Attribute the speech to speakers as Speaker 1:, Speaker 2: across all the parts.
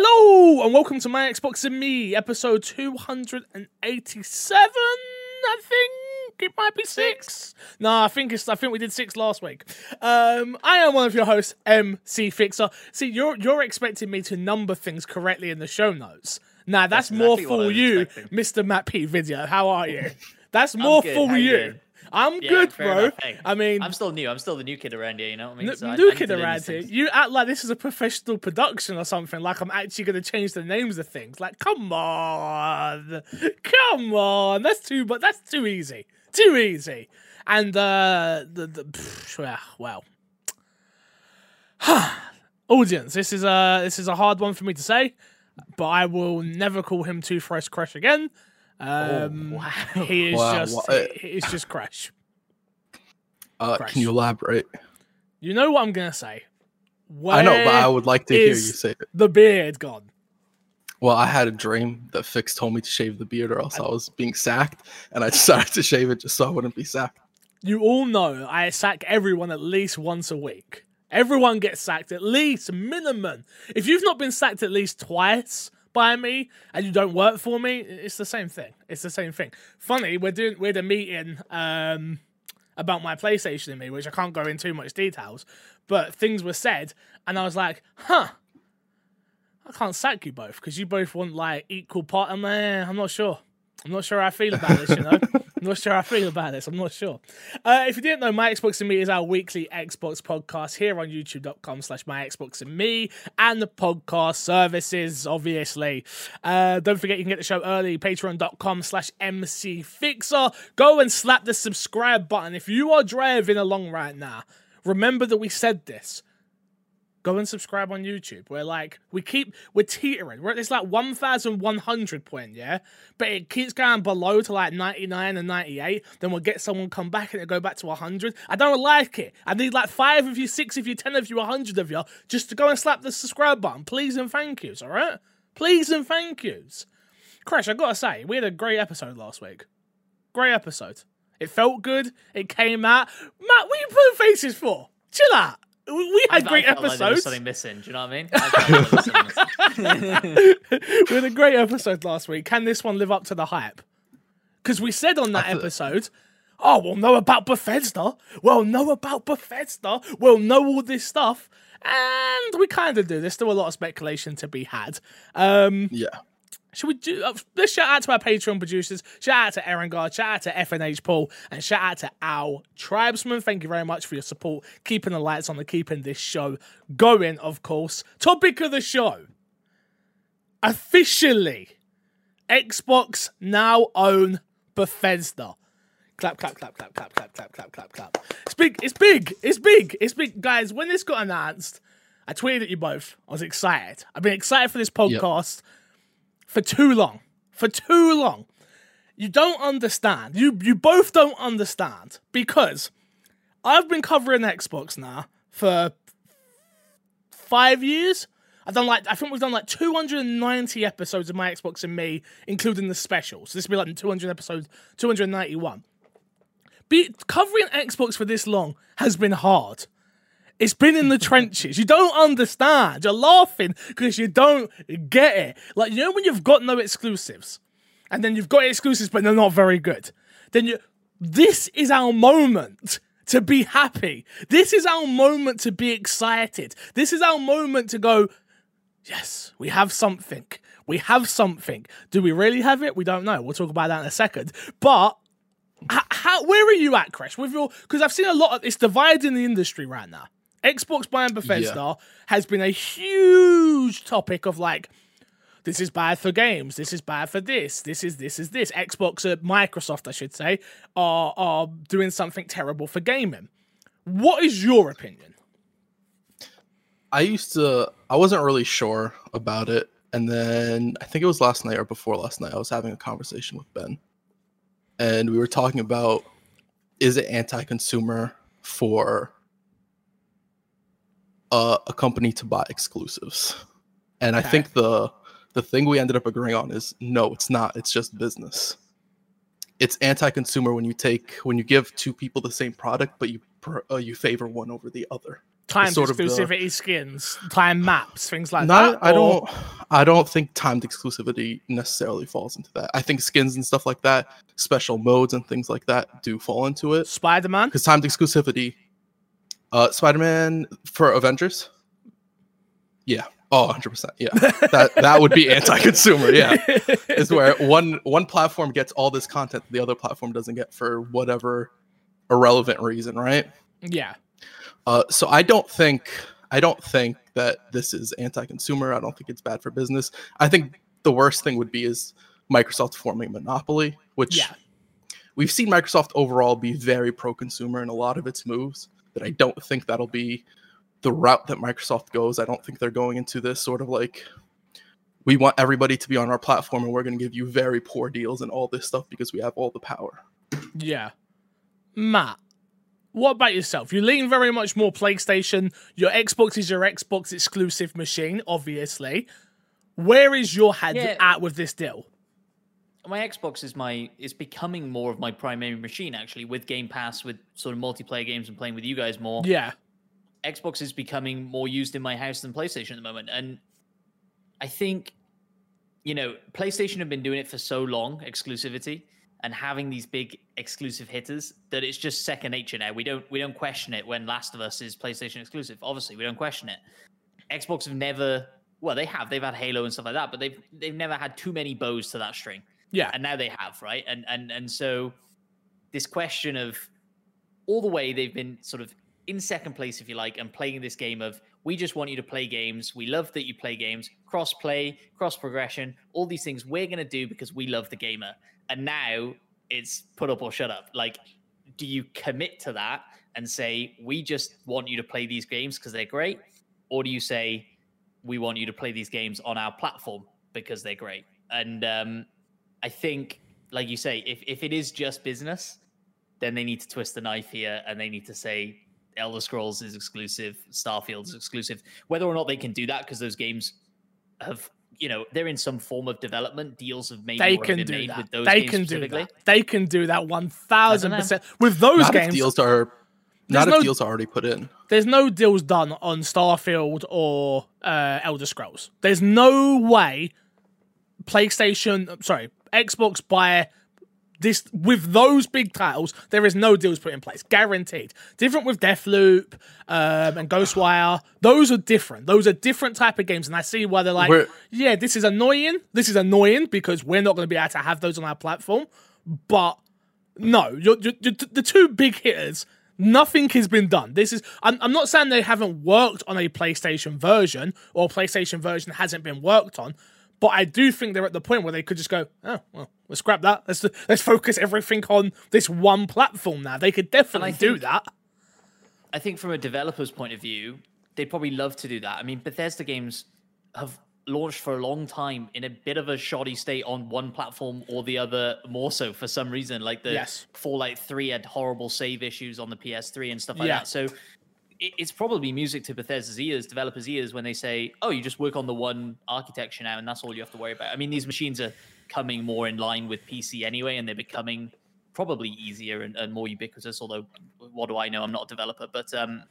Speaker 1: Hello and welcome to my Xbox and Me, episode 287, I think. It might be six. No, I think it's I think we did six last week. Um, I am one of your hosts, MC Fixer. See, you're you're expecting me to number things correctly in the show notes. Nah, that's,
Speaker 2: That's
Speaker 1: more
Speaker 2: exactly
Speaker 1: for you,
Speaker 2: expecting.
Speaker 1: Mr. Matt P video. How are you? That's more for
Speaker 2: you?
Speaker 1: I'm
Speaker 2: Yeah,
Speaker 1: good, bro.
Speaker 2: enough. Hey,
Speaker 1: I mean,
Speaker 2: I'm still new. I'm still the new kid around here. You know what I mean? So I- I
Speaker 1: Nuke
Speaker 2: need
Speaker 1: it
Speaker 2: to learn
Speaker 1: around here. You act like this is a professional production or something. Like I'm actually going to change the names of things. Like, come on, come on. That's too, but that's too easy. Too easy. And uh, the, the pff, well, audience, this is a this is a hard one for me to say, but I will never call him Two Fresh Crash again. Um,
Speaker 2: wow.
Speaker 1: he is
Speaker 3: Wow,
Speaker 1: just
Speaker 3: wha-
Speaker 1: he is just Crash.
Speaker 3: Uh,
Speaker 1: Crash.
Speaker 3: can you elaborate?
Speaker 1: You know what I'm gonna say.
Speaker 3: I know, but I would like to hear you say it.
Speaker 1: the beard gone.
Speaker 3: Well, I had a dream that Fix told me to shave the beard, or else I was being sacked, and I decided to shave it just so I wouldn't be sacked.
Speaker 1: You all know I sack everyone at least once a week. Everyone gets sacked at least minimum. If you've not been sacked at least twice by me and you don't work for me, it's the same thing. It's the same thing. Funny, we're doing we're the meeting um about my PlayStation and me, which I can't go in too much details, but things were said, and I was like, huh. I can't sack you both because you both want like equal part. I'm, I'm not sure. I'm not sure how I feel about this, you know? I'm not sure how I feel about this. I'm not sure. Uh, if you didn't know, My Xbox and Me is our weekly Xbox podcast here on youtube.com slash My Xbox and Me and the podcast services, obviously. Uh, don't forget you can get the show early, patreon.com slash MC Fixer. Go and slap the subscribe button. If you are driving along right now, remember that we said this go and subscribe on YouTube. We're like, we keep, we're teetering. We're at this like 1,100 point, yeah? But it keeps going below to like 99 and 98. Then we'll get someone come back and it'll go back to 100. I don't like it. I need like five of you, six of you, 10 of you, 100 of you just to go and slap the subscribe button. Please and thank yous, all right? Please and thank yous. Crash, I gotta say, we had a great episode last week. Great episode. It felt good. It came out. Matt, what are you putting faces for? Chill out. We- We
Speaker 2: I
Speaker 1: had
Speaker 2: felt-
Speaker 1: great
Speaker 2: I felt like there was
Speaker 1: episodes.
Speaker 2: something missing. Do you know what I mean? I like there was something missing.
Speaker 1: we had a great episode last week. Can this one live up to the hype? Because we said on that
Speaker 3: I thought-
Speaker 1: episode, oh, we'll know about Bethesda. We'll know about Bethesda. We'll know all this stuff. And we kind of do. There's still a lot of speculation to be had. Um,
Speaker 3: Yeah.
Speaker 1: Should we do? Uh, let's shout out to our Patreon producers. Shout out to Aaron Guard. Shout out to FNH Paul, and shout out to our tribesmen. Thank you very much for your support, keeping the lights on, and keeping this show going. Of course, topic of the show: officially, Xbox now own Bethesda. Clap, clap, clap, clap, clap, clap, clap, clap, clap, clap. It's big. It's big. It's big. It's big, guys. When this got announced, I tweeted at you both. I was excited. I've been excited for this podcast for too long. For too long. You don't understand. You you both don't understand because I've been covering Xbox now for five years. I've done like I think we've done like 290 episodes of my Xbox and me, including the specials. So this will be like 200 episodes, 291. Be covering Xbox for this long has been hard. It's been in the trenches. You don't understand. You're laughing because you don't get it. Like, you know, when you've got no exclusives and then you've got exclusives, but they're not very good. Then you, this is our moment to be happy. This is our moment to be excited. This is our moment to go, yes, we have something. We have something. Do we really have it? We don't know. We'll talk about that in a second. But how, where are you at, Crash? With your because I've seen a lot of it's dividing the industry right now. Xbox buying Bethesda has been a huge topic of like, this is bad for games. This is bad for this. This is this is this. Xbox, uh, Microsoft, I should say, are are doing something terrible for gaming. What is your opinion?
Speaker 3: I used to, I wasn't really sure about it. And then I think it was last night or before last night, I was having a conversation with Ben. And we were talking about is it anti consumer for a, a company to buy exclusives? And I think the the thing we ended up agreeing on is no, it's not. It's just business. It's anti-consumer when you take when you give two people the same product, but you uh, you favor one over the other.
Speaker 1: Timed
Speaker 3: sort of the-
Speaker 1: exclusivity skins, time maps, things like
Speaker 3: Not,
Speaker 1: that.
Speaker 3: I
Speaker 1: or-
Speaker 3: don't. I don't think timed exclusivity necessarily falls into that. I think skins and stuff like that, special modes and things like that, do fall into it
Speaker 1: Spider Man.
Speaker 3: because timed exclusivity. Uh, Spider-Man for Avengers. Yeah. Oh, 100 percent. Yeah. That that would be anti-consumer. Yeah. Is where one one platform gets all this content the other platform doesn't get for whatever irrelevant reason, right?
Speaker 1: Yeah.
Speaker 3: Uh, so I don't think I don't think that this is anti-consumer. I don't think it's bad for business. I think the worst thing would be is Microsoft forming a monopoly, which
Speaker 1: Yeah.
Speaker 3: we've seen Microsoft overall be very pro-consumer in a lot of its moves. That I don't think that'll be the route that Microsoft goes. I don't think they're going into this sort of like we want everybody to be on our platform and we're going to give you very poor deals and all this stuff because we have all the power.
Speaker 1: Yeah. Matt, what about yourself? You lean very much more PlayStation. Your Xbox is your Xbox exclusive machine, obviously. Where is your head
Speaker 2: Yeah.
Speaker 1: at with this deal?
Speaker 2: My Xbox is my is becoming more of my primary machine actually with Game Pass with sort of multiplayer games and playing with you guys more.
Speaker 1: Yeah.
Speaker 2: Xbox is becoming more used in my house than PlayStation at the moment. And I think, you know, PlayStation have been doing it for so long, exclusivity, and having these big exclusive hitters that it's just second nature now. We don't we don't question it when Last of Us is PlayStation exclusive. Obviously, we don't question it. Xbox have never well, they have. They've had Halo and stuff like that, but they've they've never had too many bows to that string
Speaker 1: Yeah.
Speaker 2: and now they have right? And and and so this question of all the way they've been sort of in second place if you like and playing this game of we just want you to play games. We love that you play games. Cross play cross progression all these things we're going to do because we love the gamer. And now it's put up or shut up. Like do you commit to that and say we just want you to play these games because they're great or do you say we want you to play these games on our platform because they're great? And um I think, like you say, if, if it is just business, then they need to twist the knife here and they need to say Elder Scrolls is exclusive, Starfield is exclusive. Whether or not they can do that, because those games have, you know, they're in some form of development. Deals have maybe
Speaker 1: They can
Speaker 2: been
Speaker 1: do
Speaker 2: made
Speaker 1: that.
Speaker 2: with those
Speaker 1: They
Speaker 2: games
Speaker 1: can do that. They can do that one thousand percent with those
Speaker 3: not if
Speaker 1: games.
Speaker 3: deals are not if
Speaker 1: no-
Speaker 3: deals are already put in.
Speaker 1: There's no deals done on Starfield or uh, Elder Scrolls. There's no way PlayStation, sorry, Xbox buy this with those big titles. There is no deals put in place, guaranteed. Different with Deathloop um, and Ghostwire. Those are different. Those are different type of games, and I see why they're like,
Speaker 3: We're-
Speaker 1: yeah, this is annoying. This is annoying because we're not going to be able to have those on our platform. But no, you're, you're, you're- the two big hitters. Nothing has been done. This is. I'm, I'm not saying they haven't worked on a PlayStation version or PlayStation version hasn't been worked on, but I do think they're at the point where they could just go, oh well, let's scrap that. Let's let's focus everything on this one platform now. They could definitely do that.
Speaker 2: I think from a developer's point of view, they'd probably love to do that. I mean, Bethesda games have launched for a long time in a bit of a shoddy state on one platform or the other, more so for some reason. Like the
Speaker 1: Yes.
Speaker 2: Fallout 3 had horrible save issues on the PS3 and stuff like
Speaker 1: Yeah.
Speaker 2: that. So it's probably music to Bethesda's ears, developers' ears, when they say, oh, you just work on the one architecture now and that's all you have to worry about. I mean, these machines are coming more in line with PC anyway, and they're becoming probably easier and, and more ubiquitous. Although, what do I know? I'm not a developer, but um,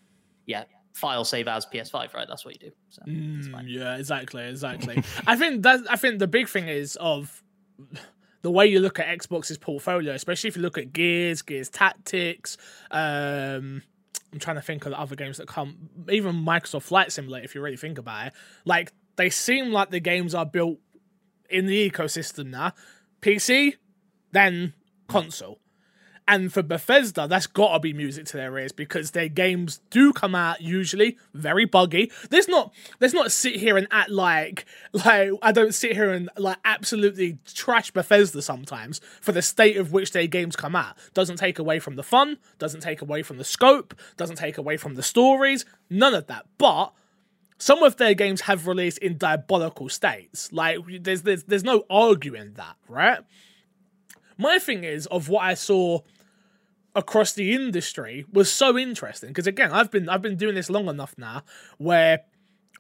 Speaker 2: yeah, file save as PS5, right? That's what you do. So it's
Speaker 1: Mm,
Speaker 2: fine.
Speaker 1: yeah, exactly, exactly. I think that I think the big thing is of the way you look at Xbox's portfolio, especially if you look at Gears, Gears Tactics. Um, I'm trying to think of the other games that come, even Microsoft Flight Simulator. If you really think about it, like they seem like the games are built in the ecosystem now. PC, then console. And for Bethesda, that's got to be music to their ears because their games do come out usually very buggy. There's not, let's not sit here and act like, like I don't sit here and like absolutely trash Bethesda sometimes for the state of which their games come out. Doesn't take away from the fun, doesn't take away from the scope, doesn't take away from the stories, none of that. But some of their games have released in diabolical states. Like there's there's there's no arguing that, right? My thing is of what I saw across the industry was so interesting because again, I've been I've been doing this long enough now where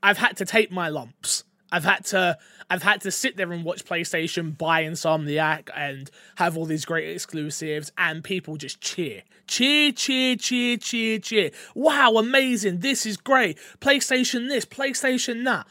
Speaker 1: I've had to take my lumps I've had to I've had to sit there and watch PlayStation buy Insomniac and have all these great exclusives and people just cheer. Cheer, cheer, cheer, cheer, cheer. Wow, amazing. This is great. PlayStation this, PlayStation that.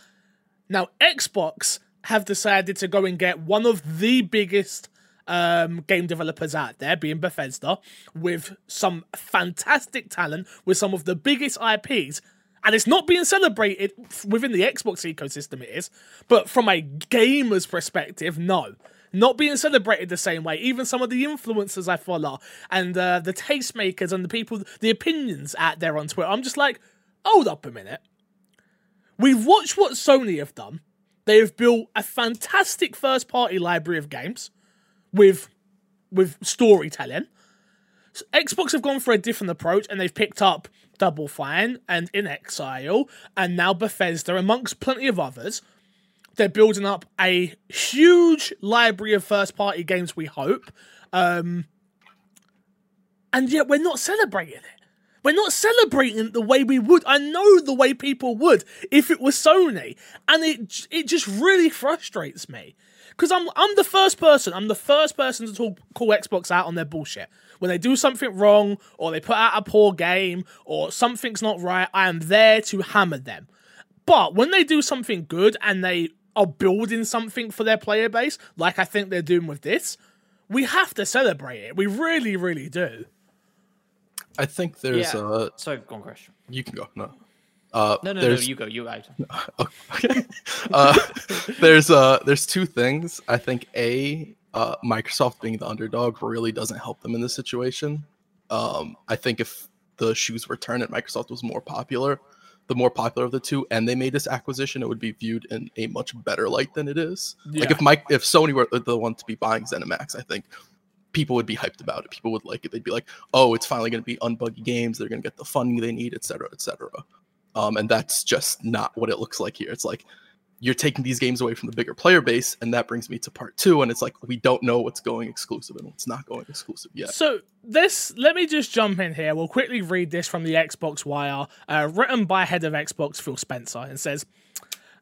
Speaker 1: Now Xbox have decided to go and get one of the biggest um, game developers out there, being Bethesda, with some fantastic talent, with some of the biggest IPs, and it's not being celebrated within the Xbox ecosystem. It is, but from a gamer's perspective, no. Not being celebrated the same way. Even some of the influencers I follow and uh, the tastemakers and the people, the opinions out there on Twitter, I'm just like, hold up a minute. We've watched what Sony have done. They have built a fantastic first party library of games with with storytelling. So Xbox have gone for a different approach and they've picked up Double Fine and inXile and now Bethesda amongst plenty of others. They're building up a huge library of first party games, we hope. Um, and yet we're not celebrating it. We're not celebrating it the way we would. I know the way people would if it was Sony, and it it just really frustrates me because I'm I'm the first person. I'm the first person to talk, call Xbox out on their bullshit when they do something wrong or they put out a poor game or something's not right. I am there to hammer them. But when they do something good and they are building something for their player base, like I think they're doing with this, we have to celebrate it. We really, really do.
Speaker 3: I think there's
Speaker 2: Yeah.
Speaker 3: uh
Speaker 2: Sorry, go on, Crash.
Speaker 3: you can go. No. Uh
Speaker 2: No, no, no, you go. You out.
Speaker 3: okay. uh there's uh there's two things. I think A uh Microsoft being the underdog really doesn't help them in this situation. Um I think if the shoes were turned and Microsoft was more popular, the more popular of the two, and they made this acquisition, it would be viewed in a much better light than it is. Like if Mike if Sony were the one to be buying ZeniMax, I think people would be hyped about it. People would like it. They'd be like, "Oh, it's finally going to be unbuggy games. They're going to get the funding they need, etc., etc." Um, and that's just not what it looks like here. It's like you're taking these games away from the bigger player base, and that brings me to part two. And it's like we don't know what's going exclusive and what's not going exclusive yet.
Speaker 1: So this, let me just jump in here. We'll quickly read this from the Xbox Wire, uh, written by head of Xbox Phil Spencer, and says.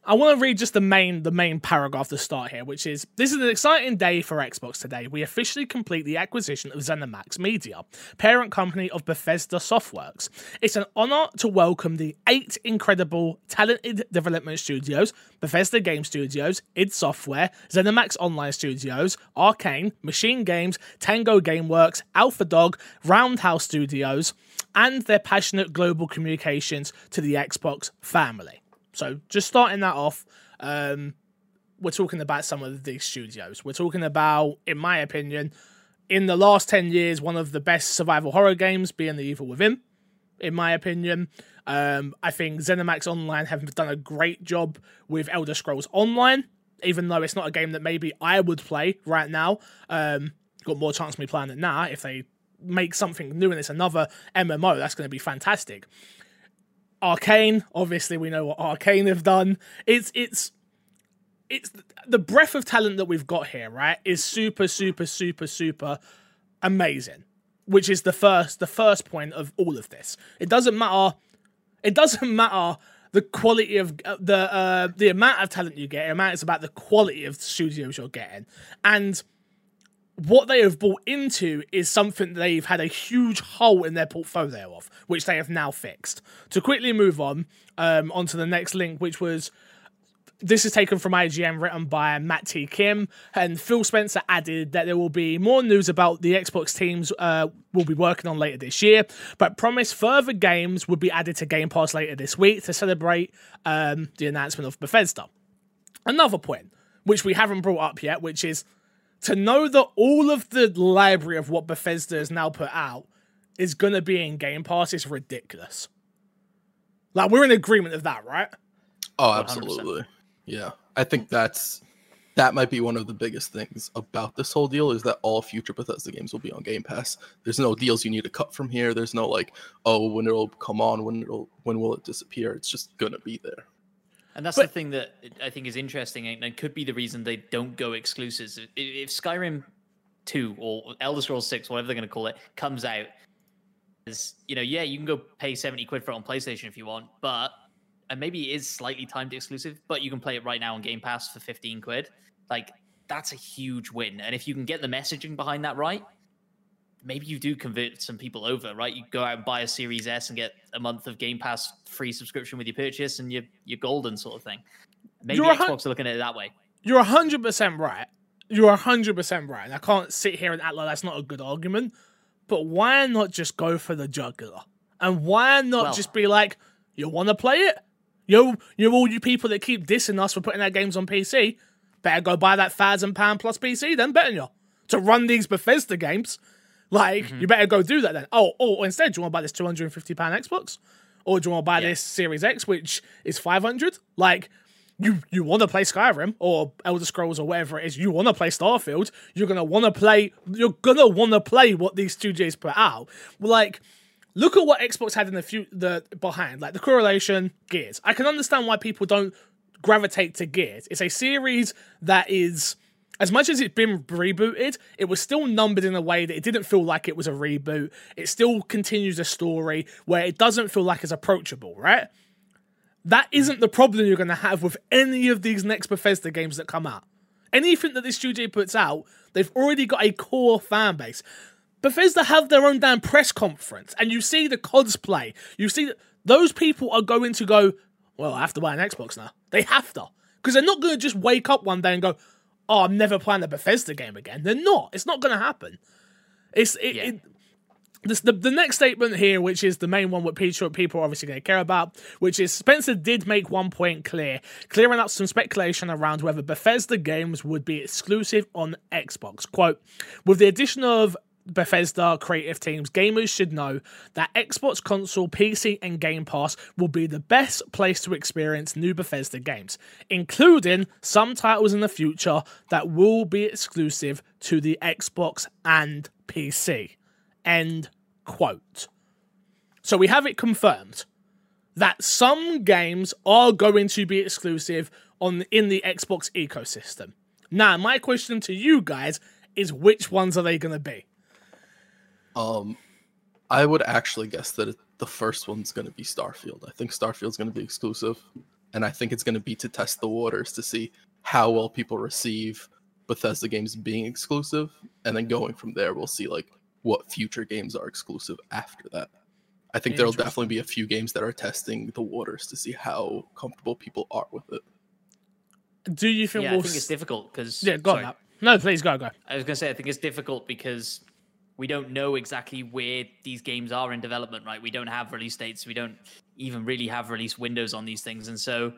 Speaker 1: I want to read just the main the main paragraph to start here, which is this is an exciting day for Xbox today. We officially complete the acquisition of ZeniMax Media, parent company of Bethesda Softworks. It's an honor to welcome the eight incredible talented development studios, Bethesda Game Studios, id Software, ZeniMax Online Studios, Arcane, MachineGames, Tango Gameworks, Alpha Dog, Roundhouse Studios, and their passionate global communications to the Xbox family. So just starting that off, um, we're talking about some of these studios. We're talking about, in my opinion, in the last 10 years, one of the best survival horror games being The Evil Within, in my opinion. Um, I think ZeniMax Online have done a great job with Elder Scrolls Online, even though it's not a game that maybe I would play right now. Um, got more chance of me playing it now. If they make something new and it's another MMO, that's going to be fantastic. Arcane, obviously we know what Arcane have done. It's it's it's the breadth of talent that we've got here, right? Is super super super super amazing. Which is the first the first point of all of this. It doesn't matter it doesn't matter the quality of uh, the uh, the amount of talent you get. It matters about the quality of studios you're getting, and what they have bought into is something they've had a huge hole in their portfolio of, which they have now fixed. To quickly move on um, onto the next link, which was this is taken from IGN, written by Matt T. Kim, and Phil Spencer added that there will be more news about the Xbox teams uh, will be working on later this year, but promised further games would be added to Game Pass later this week to celebrate um, the announcement of Bethesda. Another point, which we haven't brought up yet, which is to know that all of the library of what Bethesda has now put out is going to be in Game Pass is ridiculous. Like, we're in agreement of that, right?
Speaker 3: Oh,
Speaker 2: 100%.
Speaker 3: absolutely. Yeah. I think that's that might be one of the biggest things about this whole deal is that all future Bethesda games will be on Game Pass. There's no deals you need to cut from here. There's no like, oh, when it'll come on, when it'll when will it disappear? It's just gonna be there.
Speaker 2: And that's
Speaker 1: But-
Speaker 2: the thing that I think is interesting and could be the reason they don't go exclusives. If- If Skyrim 2 or Elder Scrolls 6, whatever they're going to call it, comes out, is, you know, yeah, you can go pay 70 quid for it on PlayStation if you want, but and maybe it is slightly timed exclusive, but you can play it right now on Game Pass for 15 quid. Like that's a huge win. And if you can get the messaging behind that right, maybe you do convert some people over, right? You go out and buy a Series S and get a month of Game Pass free subscription with your purchase, and you're you're golden, sort of thing. Maybe
Speaker 1: You're a hun-
Speaker 2: Xbox are looking at it that way.
Speaker 1: You're hundred percent right. You're hundred percent right. And I can't sit here and act like that's not a good argument. But why not just go for the jugular? And why not
Speaker 2: Well-
Speaker 1: just be like, you want to play it? You, you all you people that keep dissing us for putting our games on PC, better go buy that thousand pound plus PC then, better you to run these Bethesda games. Like, mm-hmm. you better go do that then. Oh, oh, instead, do you want to buy this two hundred and fifty pound Xbox, or do you want to buy
Speaker 2: Yeah.
Speaker 1: this Series X, which is five hundred? Like, you you want to play Skyrim or Elder Scrolls or whatever it is, you want to play Starfield, you're gonna want to play, you're gonna want to play what these studios put out. Like, look at what Xbox had in the few the behind, like the correlation Gears. I can understand why people don't gravitate to Gears. It's a series that is. As much as it's been rebooted, it was still numbered in a way that it didn't feel like it was a reboot. It still continues a story where it doesn't feel like it's approachable, right? That isn't the problem you're going to have with any of these next Bethesda games that come out. Anything that this studio puts out, they've already got a core fan base. Bethesda have their own damn press conference, and you see the CODs play. You see that those people are going to go, well, I have to buy an Xbox now. They have to. Because they're not going to just wake up one day and go, oh, I'm never playing a Bethesda game again. They're not. It's not going to happen. It's it,
Speaker 2: Yeah.
Speaker 1: it, this, the, the next statement here, which is the main one, what people, people are obviously going to care about, which is Spencer did make one point clear, clearing up some speculation around whether Bethesda games would be exclusive on Xbox. Quote, with the addition of Bethesda creative teams, gamers should know that Xbox console, PC, and Game Pass will be the best place to experience new Bethesda games, including some titles in the future that will be exclusive to the Xbox and PC. End quote. So we have it confirmed that some games are going to be exclusive on in the Xbox ecosystem. Now, my question to you guys is which ones are they going to be?
Speaker 3: Um, I would actually guess that it, the first one's going to be Starfield. I think Starfield's going to be exclusive, and I think it's going to be to test the waters to see how well people receive Bethesda games being exclusive, and then going from there, we'll see like what future games are exclusive after that. I think there'll definitely be a few games that are testing the waters to see how comfortable people are with it.
Speaker 1: Do you think
Speaker 2: Yeah, I
Speaker 1: we'll?
Speaker 2: think it's difficult because
Speaker 1: yeah, go on. Matt. No, please go go.
Speaker 2: I was going to say, I think it's difficult because we don't know exactly where these games are in development, right? We don't have release dates. We don't even really have release windows on these things. And so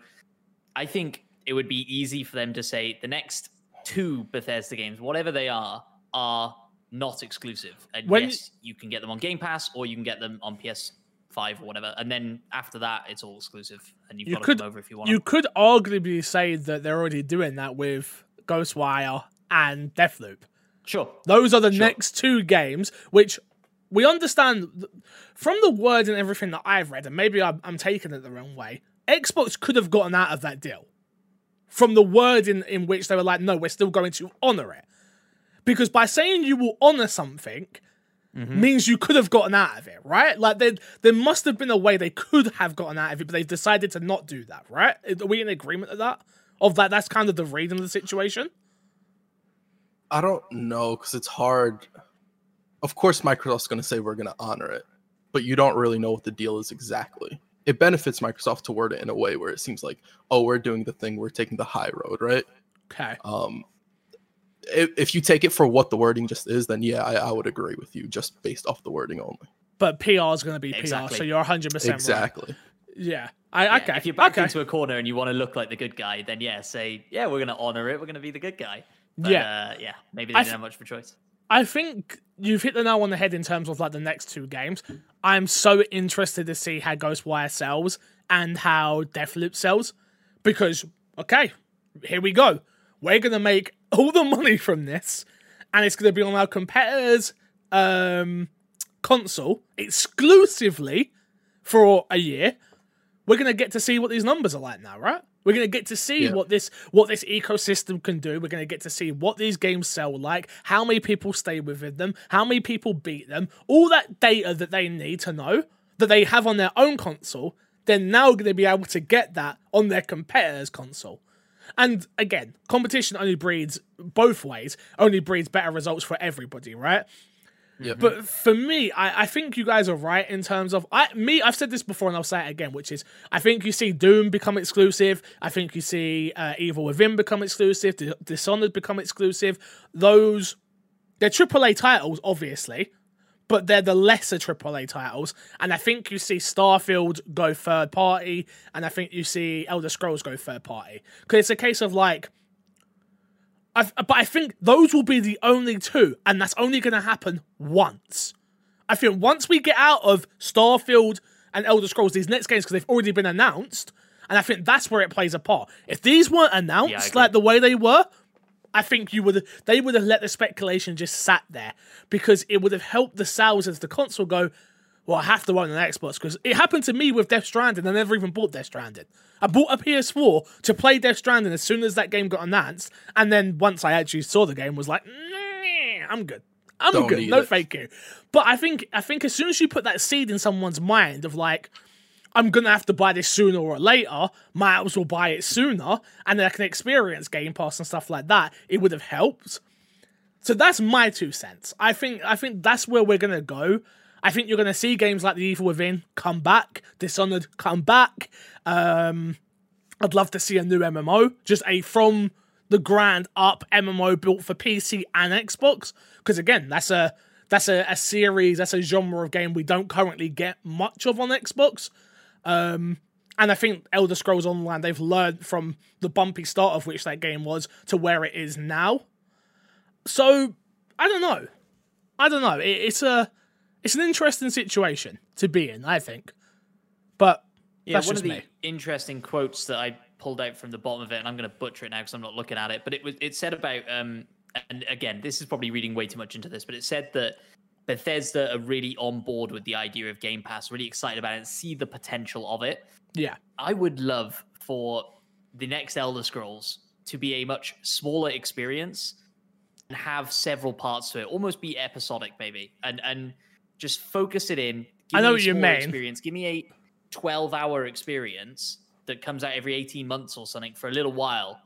Speaker 2: I think it would be easy for them to say the next two Bethesda games, whatever they are, are not exclusive. And
Speaker 1: When-
Speaker 2: yes, you can get them on Game Pass or you can get them on PS5 or whatever. And then after that, it's all exclusive. And you've
Speaker 1: You
Speaker 2: got
Speaker 1: could-
Speaker 2: to come over if you want.
Speaker 1: You could arguably say that they're already doing that with Ghostwire and Deathloop.
Speaker 2: Sure.
Speaker 1: Those are the
Speaker 2: Sure.
Speaker 1: next two games, which we understand from the word and everything that I've read, and maybe I'm, I'm taking it the wrong way. Xbox could have gotten out of that deal from the word in, in which they were like, no, we're still going to honor it. Because by saying you will honor something mm-hmm. means you could have gotten out of it, right? Like there, there must have been a way they could have gotten out of it, but they've decided to not do that, right? Are we in agreement of that? Of that, that's kind of the reading of the situation.
Speaker 3: I don't know because it's hard. Of course, Microsoft's going to say we're going to honor it, but you don't really know what the deal is exactly. It benefits Microsoft to word it in a way where it seems like, oh, we're doing the thing, we're taking the high road, right?
Speaker 1: Okay.
Speaker 3: Um, if, if you take it for what the wording just is, then yeah, I, I would agree with you just based off the wording only.
Speaker 1: But PR is going to be PR,
Speaker 2: Exactly.
Speaker 1: so you're 100% right.
Speaker 3: Exactly.
Speaker 1: Yeah. I,
Speaker 2: Yeah,
Speaker 1: okay.
Speaker 2: If you're backed
Speaker 1: okay.
Speaker 2: into a corner and you want to look like the good guy, then yeah, say, yeah, we're going to honor it. We're going to be the good guy. But,
Speaker 1: Yeah.
Speaker 2: Uh, yeah. Maybe they
Speaker 1: I
Speaker 2: didn't
Speaker 1: th-
Speaker 2: have much of a choice.
Speaker 1: I think you've hit the nail on the head in terms of like the next two games. I'm so interested to see how Ghostwire sells and how Deathloop sells because okay, here we go. We're gonna make all the money from this, and it's gonna be on our competitors' um, console exclusively for a year. We're gonna get to see what these numbers are like now, right? We're gonna get to see
Speaker 3: Yeah.
Speaker 1: what this what this ecosystem can do. We're gonna get to see what these games sell like, how many people stay within them, how many people beat them, all that data that they need to know that they have on their own console. they're now going to be able to get that on their competitor's console. And again, competition only breeds both ways, only breeds better results for everybody, right?
Speaker 3: Yep.
Speaker 1: But for me, I, I think you guys are right in terms of I me. I've said this before and I'll say it again, which is I think you see Doom become exclusive. I think you see uh, Evil Within become exclusive. D- Dishonored become exclusive. Those they're AAA titles, obviously, but they're the lesser AAA titles. And I think you see Starfield go third party, and I think you see Elder Scrolls go third party because it's a case of like I've, but I think those will be the only two, and that's only going to happen once. I think once we get out of Starfield and Elder Scrolls, these next games, because they've already been announced, and I think that's where it plays a part. If these weren't announced
Speaker 2: agree.
Speaker 1: like the way they were, I think you would they would have let the speculation just sat there because it would have helped the sales as the console go. Well, I have to own an Xbox because it happened to me with Death Stranding. I never even bought Death Stranding. I bought a PS4 to play Death Stranding as soon as that game got announced, and then once I actually saw the game, was like, I'm good. I'm
Speaker 3: Don't
Speaker 1: good. No,
Speaker 3: it."
Speaker 1: thank you. But I think I think as soon as you put that seed in someone's mind of like, I'm gonna have to buy this sooner or later, might as well buy it sooner, and then I can experience Game Pass and stuff like that. It would have helped. So that's my two cents. I think I think that's where we're gonna go. I think you're gonna see games like The Evil Within come back, Dishonored come back. Um, I'd love to see a new MMO, just a from the ground up MMO built for PC and Xbox. Because again, that's a that's a, a series, that's a genre of game we don't currently get much of on Xbox. Um, and I think Elder Scrolls Online, they've learned from the bumpy start of which that game was to where it is now. So I don't know. I don't know. It, it's a it's an interesting situation to be in. I think, but
Speaker 2: Yeah,
Speaker 1: that's
Speaker 2: one of the
Speaker 1: me.
Speaker 2: interesting quotes that I pulled out from the bottom of it, and I'm going to butcher it now because I'm not looking at it. But it was it said about um, and again, this is probably reading way too much into this, but it said that Bethesda are really on board with the idea of Game Pass, really excited about it, and see the potential of it.
Speaker 1: Yeah,
Speaker 2: I would love for the next Elder Scrolls to be a much smaller experience and have several parts to it, almost be episodic, maybe, and and just focus it in.
Speaker 1: I know
Speaker 2: me
Speaker 1: what you
Speaker 2: smaller
Speaker 1: mean.
Speaker 2: Experience. Give me a twelve-hour experience that comes out every eighteen months or something for a little while,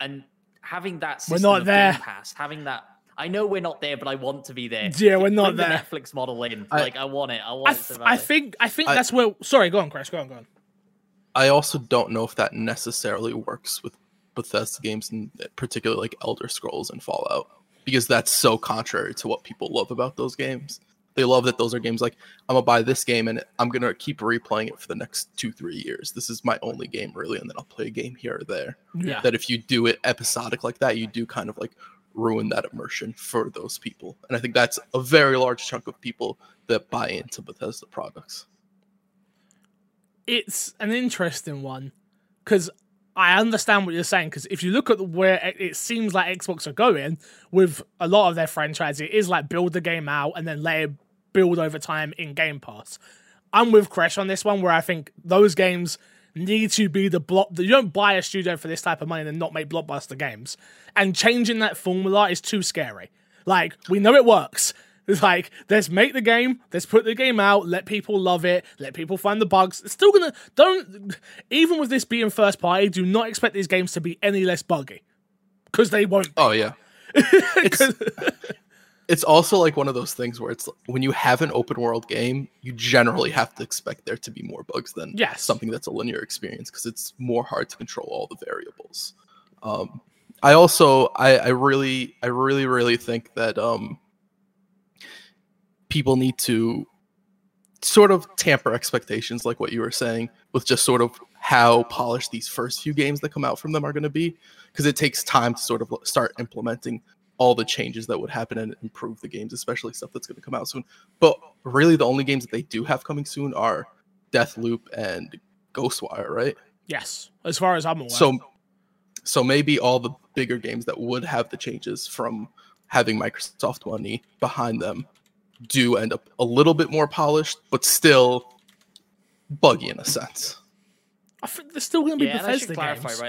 Speaker 2: and having that.
Speaker 1: We're not
Speaker 2: of
Speaker 1: there.
Speaker 2: Game Pass, having that. I know we're not there, but I want to be there.
Speaker 1: Yeah, we're not
Speaker 2: Bring
Speaker 1: there.
Speaker 2: The Netflix model in,
Speaker 3: I-
Speaker 2: like I want it. I want
Speaker 1: I,
Speaker 2: it.
Speaker 1: th-
Speaker 2: so
Speaker 1: I think I think
Speaker 3: I-
Speaker 1: that's where. Sorry, go on, Chris. Go on, go on.
Speaker 3: I also don't know if that necessarily works with Bethesda games, and particularly like Elder Scrolls and Fallout, because that's so contrary to what people love about those games. They love that those are games like I'm gonna buy this game and I'm gonna keep replaying it for the next two, three years. This is my only game really, and then I'll play a game here or there.
Speaker 1: Yeah,
Speaker 3: That if you do it episodic like that, you do kind of like ruin that immersion for those people. And I think that's a very large chunk of people that buy into Bethesda products.
Speaker 1: it's an interesting one because I understand what you're saying. Because if you look at where it it seems like Xbox are going with a lot of their franchise, it is like build the game out and then let it build over time in Game Pass. I'm with Crash on this one, where I think those games need to be the block. You don't buy a studio for this type of money and not make blockbuster games. And changing that formula is too scary. Like we know it works. It's like let's make the game, let's put the game out, let people love it, let people find the bugs. It's still gonna don't even with this being first party, do not expect these games to be any less buggy because they won't.
Speaker 3: Oh yeah. it's it's also like one of those things where it's when you have an open world game, you generally have to expect there to be more bugs than
Speaker 1: Yes.
Speaker 3: something that's a linear experience because it's more hard to control all the variables. Um, I also I, I really I really really think that um, people need to sort of tamper expectations like what you were saying with just sort of how polished these first few games that come out from them are going to be because it takes time to sort of start implementing all the changes that would happen and improve the games especially stuff that's going to come out soon but really the only games that they do have coming soon are deathloop and ghostwire right
Speaker 1: Yes, as far as I'm aware.
Speaker 3: so so maybe all the bigger games that would have the changes from having microsoft money behind them do end up a little bit more polished but still buggy in a sense
Speaker 1: I think there's still going to be
Speaker 2: yeah, and I should
Speaker 1: Bethesda
Speaker 2: clarify,
Speaker 1: games.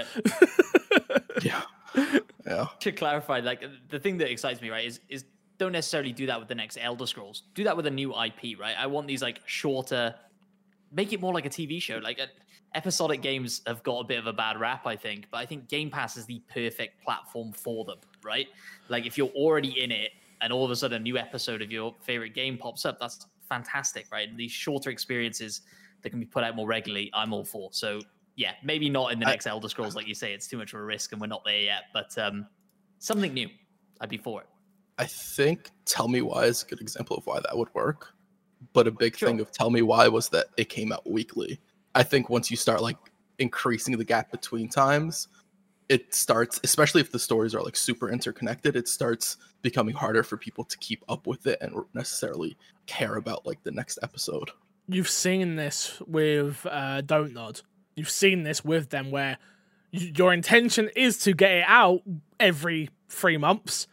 Speaker 2: right?
Speaker 3: yeah yeah
Speaker 2: to clarify, like the thing that excites me, right, is is don't necessarily do that with the next Elder Scrolls. Do that with a new IP, right? I want these like shorter, make it more like a TV show. Like uh, episodic games have got a bit of a bad rap, I think, but I think Game Pass is the perfect platform for them, right? Like if you're already in it and all of a sudden a new episode of your favorite game pops up, that's fantastic, right? These shorter experiences that can be put out more regularly, I'm all for. So yeah, maybe not in the
Speaker 3: I-
Speaker 2: next Elder Scrolls, like you say, it's too much of a risk and we're not there yet, but um, something new, I'd be for it.
Speaker 3: I think Tell Me Why is a good example of why that would work. But a big thing of Tell Me Why was that it came out weekly. I think once you start like increasing the gap between times, it starts, especially if the stories are like super interconnected, it starts becoming harder for people to keep up with it and necessarily care about like the next episode.
Speaker 1: you've seen this with uh, Don't Nod. You've seen this with them where your intention is to get it out every three months,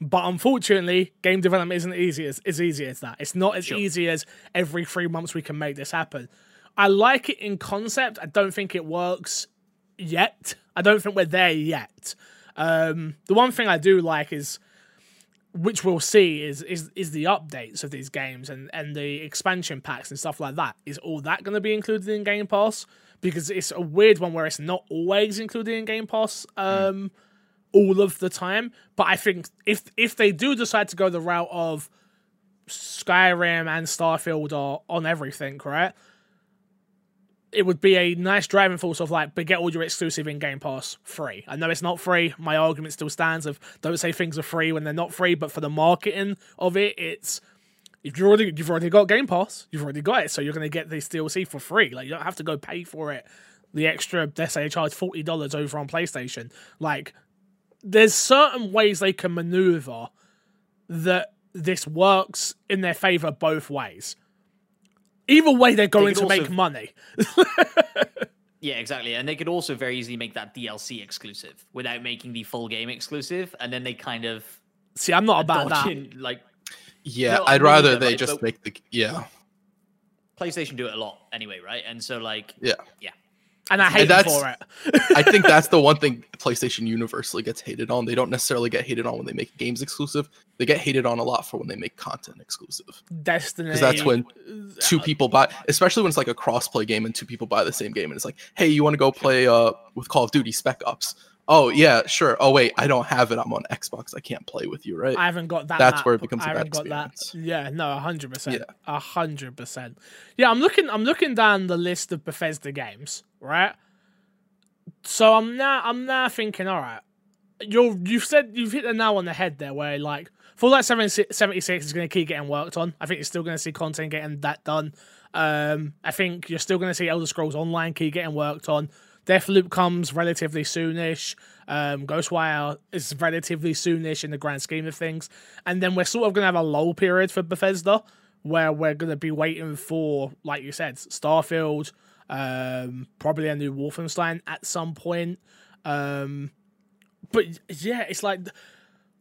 Speaker 1: but unfortunately, game development isn't easy as, as easy as that. It's not as
Speaker 2: Sure.
Speaker 1: easy as every three months we can make this happen. I like it in concept. I don't think it works yet. I don't think we're there yet. Um, the one thing I do like is which we'll see is is is the updates of these games and and the expansion packs and stuff like that. Is all that going to be included in Game Pass? Because it's a weird one where it's not always included in Game Pass um, all of the time. But I think if if they do decide to go the route of Skyrim and Starfield are on everything, right? It would be a nice driving force of like, but get all your exclusive in Game Pass free. I know it's not free. My argument still stands of don't say things are free when they're not free, but for the marketing of it, it's if you already you've already got Game Pass, you've already got it, so you're gonna get this DLC for free. Like you don't have to go pay for it. The extra, let's say, charge forty dollars over on PlayStation. Like there's certain ways they can maneuver that this works in their favor both ways. Either way, they're going
Speaker 2: could
Speaker 1: to
Speaker 2: also-
Speaker 1: make money.
Speaker 2: Yeah, exactly. And they could also very easily make that DLC exclusive without making the full game exclusive. And then they kind of
Speaker 1: See, I'm not about that.
Speaker 2: in, like
Speaker 3: Yeah,
Speaker 2: No,
Speaker 3: I'd
Speaker 2: me
Speaker 3: rather
Speaker 2: neither,
Speaker 3: they
Speaker 2: right?
Speaker 3: just
Speaker 2: But-
Speaker 3: make the yeah.
Speaker 2: PlayStation do it a lot anyway, right? And so like
Speaker 3: Yeah.
Speaker 2: yeah.
Speaker 1: And I hate them
Speaker 3: that's-
Speaker 1: for it.
Speaker 3: I think that's the one thing PlayStation universally gets hated on. They don't necessarily get hated on when they make games exclusive. They get hated on a lot for when they make content exclusive.
Speaker 1: Destiny.
Speaker 3: Because that's when two people buy, especially when it's like a cross-play game and two people buy the same game, and it's like, hey, you want to go play uh with Call of Duty Spec Ops? Oh yeah, sure. Oh wait, I don't have it. I'm on Xbox. I can't play with you, right?
Speaker 1: I haven't got that.
Speaker 3: That's
Speaker 1: map.
Speaker 3: where it becomes a
Speaker 1: I
Speaker 3: bad
Speaker 1: haven't got that.
Speaker 3: experience.
Speaker 1: Yeah, no, hundred percent,
Speaker 3: Yeah.
Speaker 1: a hundred percent. Yeah, I'm looking. I'm looking down the list of Bethesda games, right? So I'm now. I'm now thinking, all right, you're. You've said you've hit the nail on the head there, where like Fallout 76 is going to keep getting worked on. I think you're still going to see content getting that done. Um, I think you're still going to see Elder Scrolls Online keep getting worked on. Deathloop comes relatively soonish. Um, Ghostwire is relatively soonish in the grand scheme of things. And then we're sort of going to have a lull period for Bethesda where we're going to be waiting for, like you said, Starfield, um, probably a new Wolfenstein at some point. Um, but yeah, it's like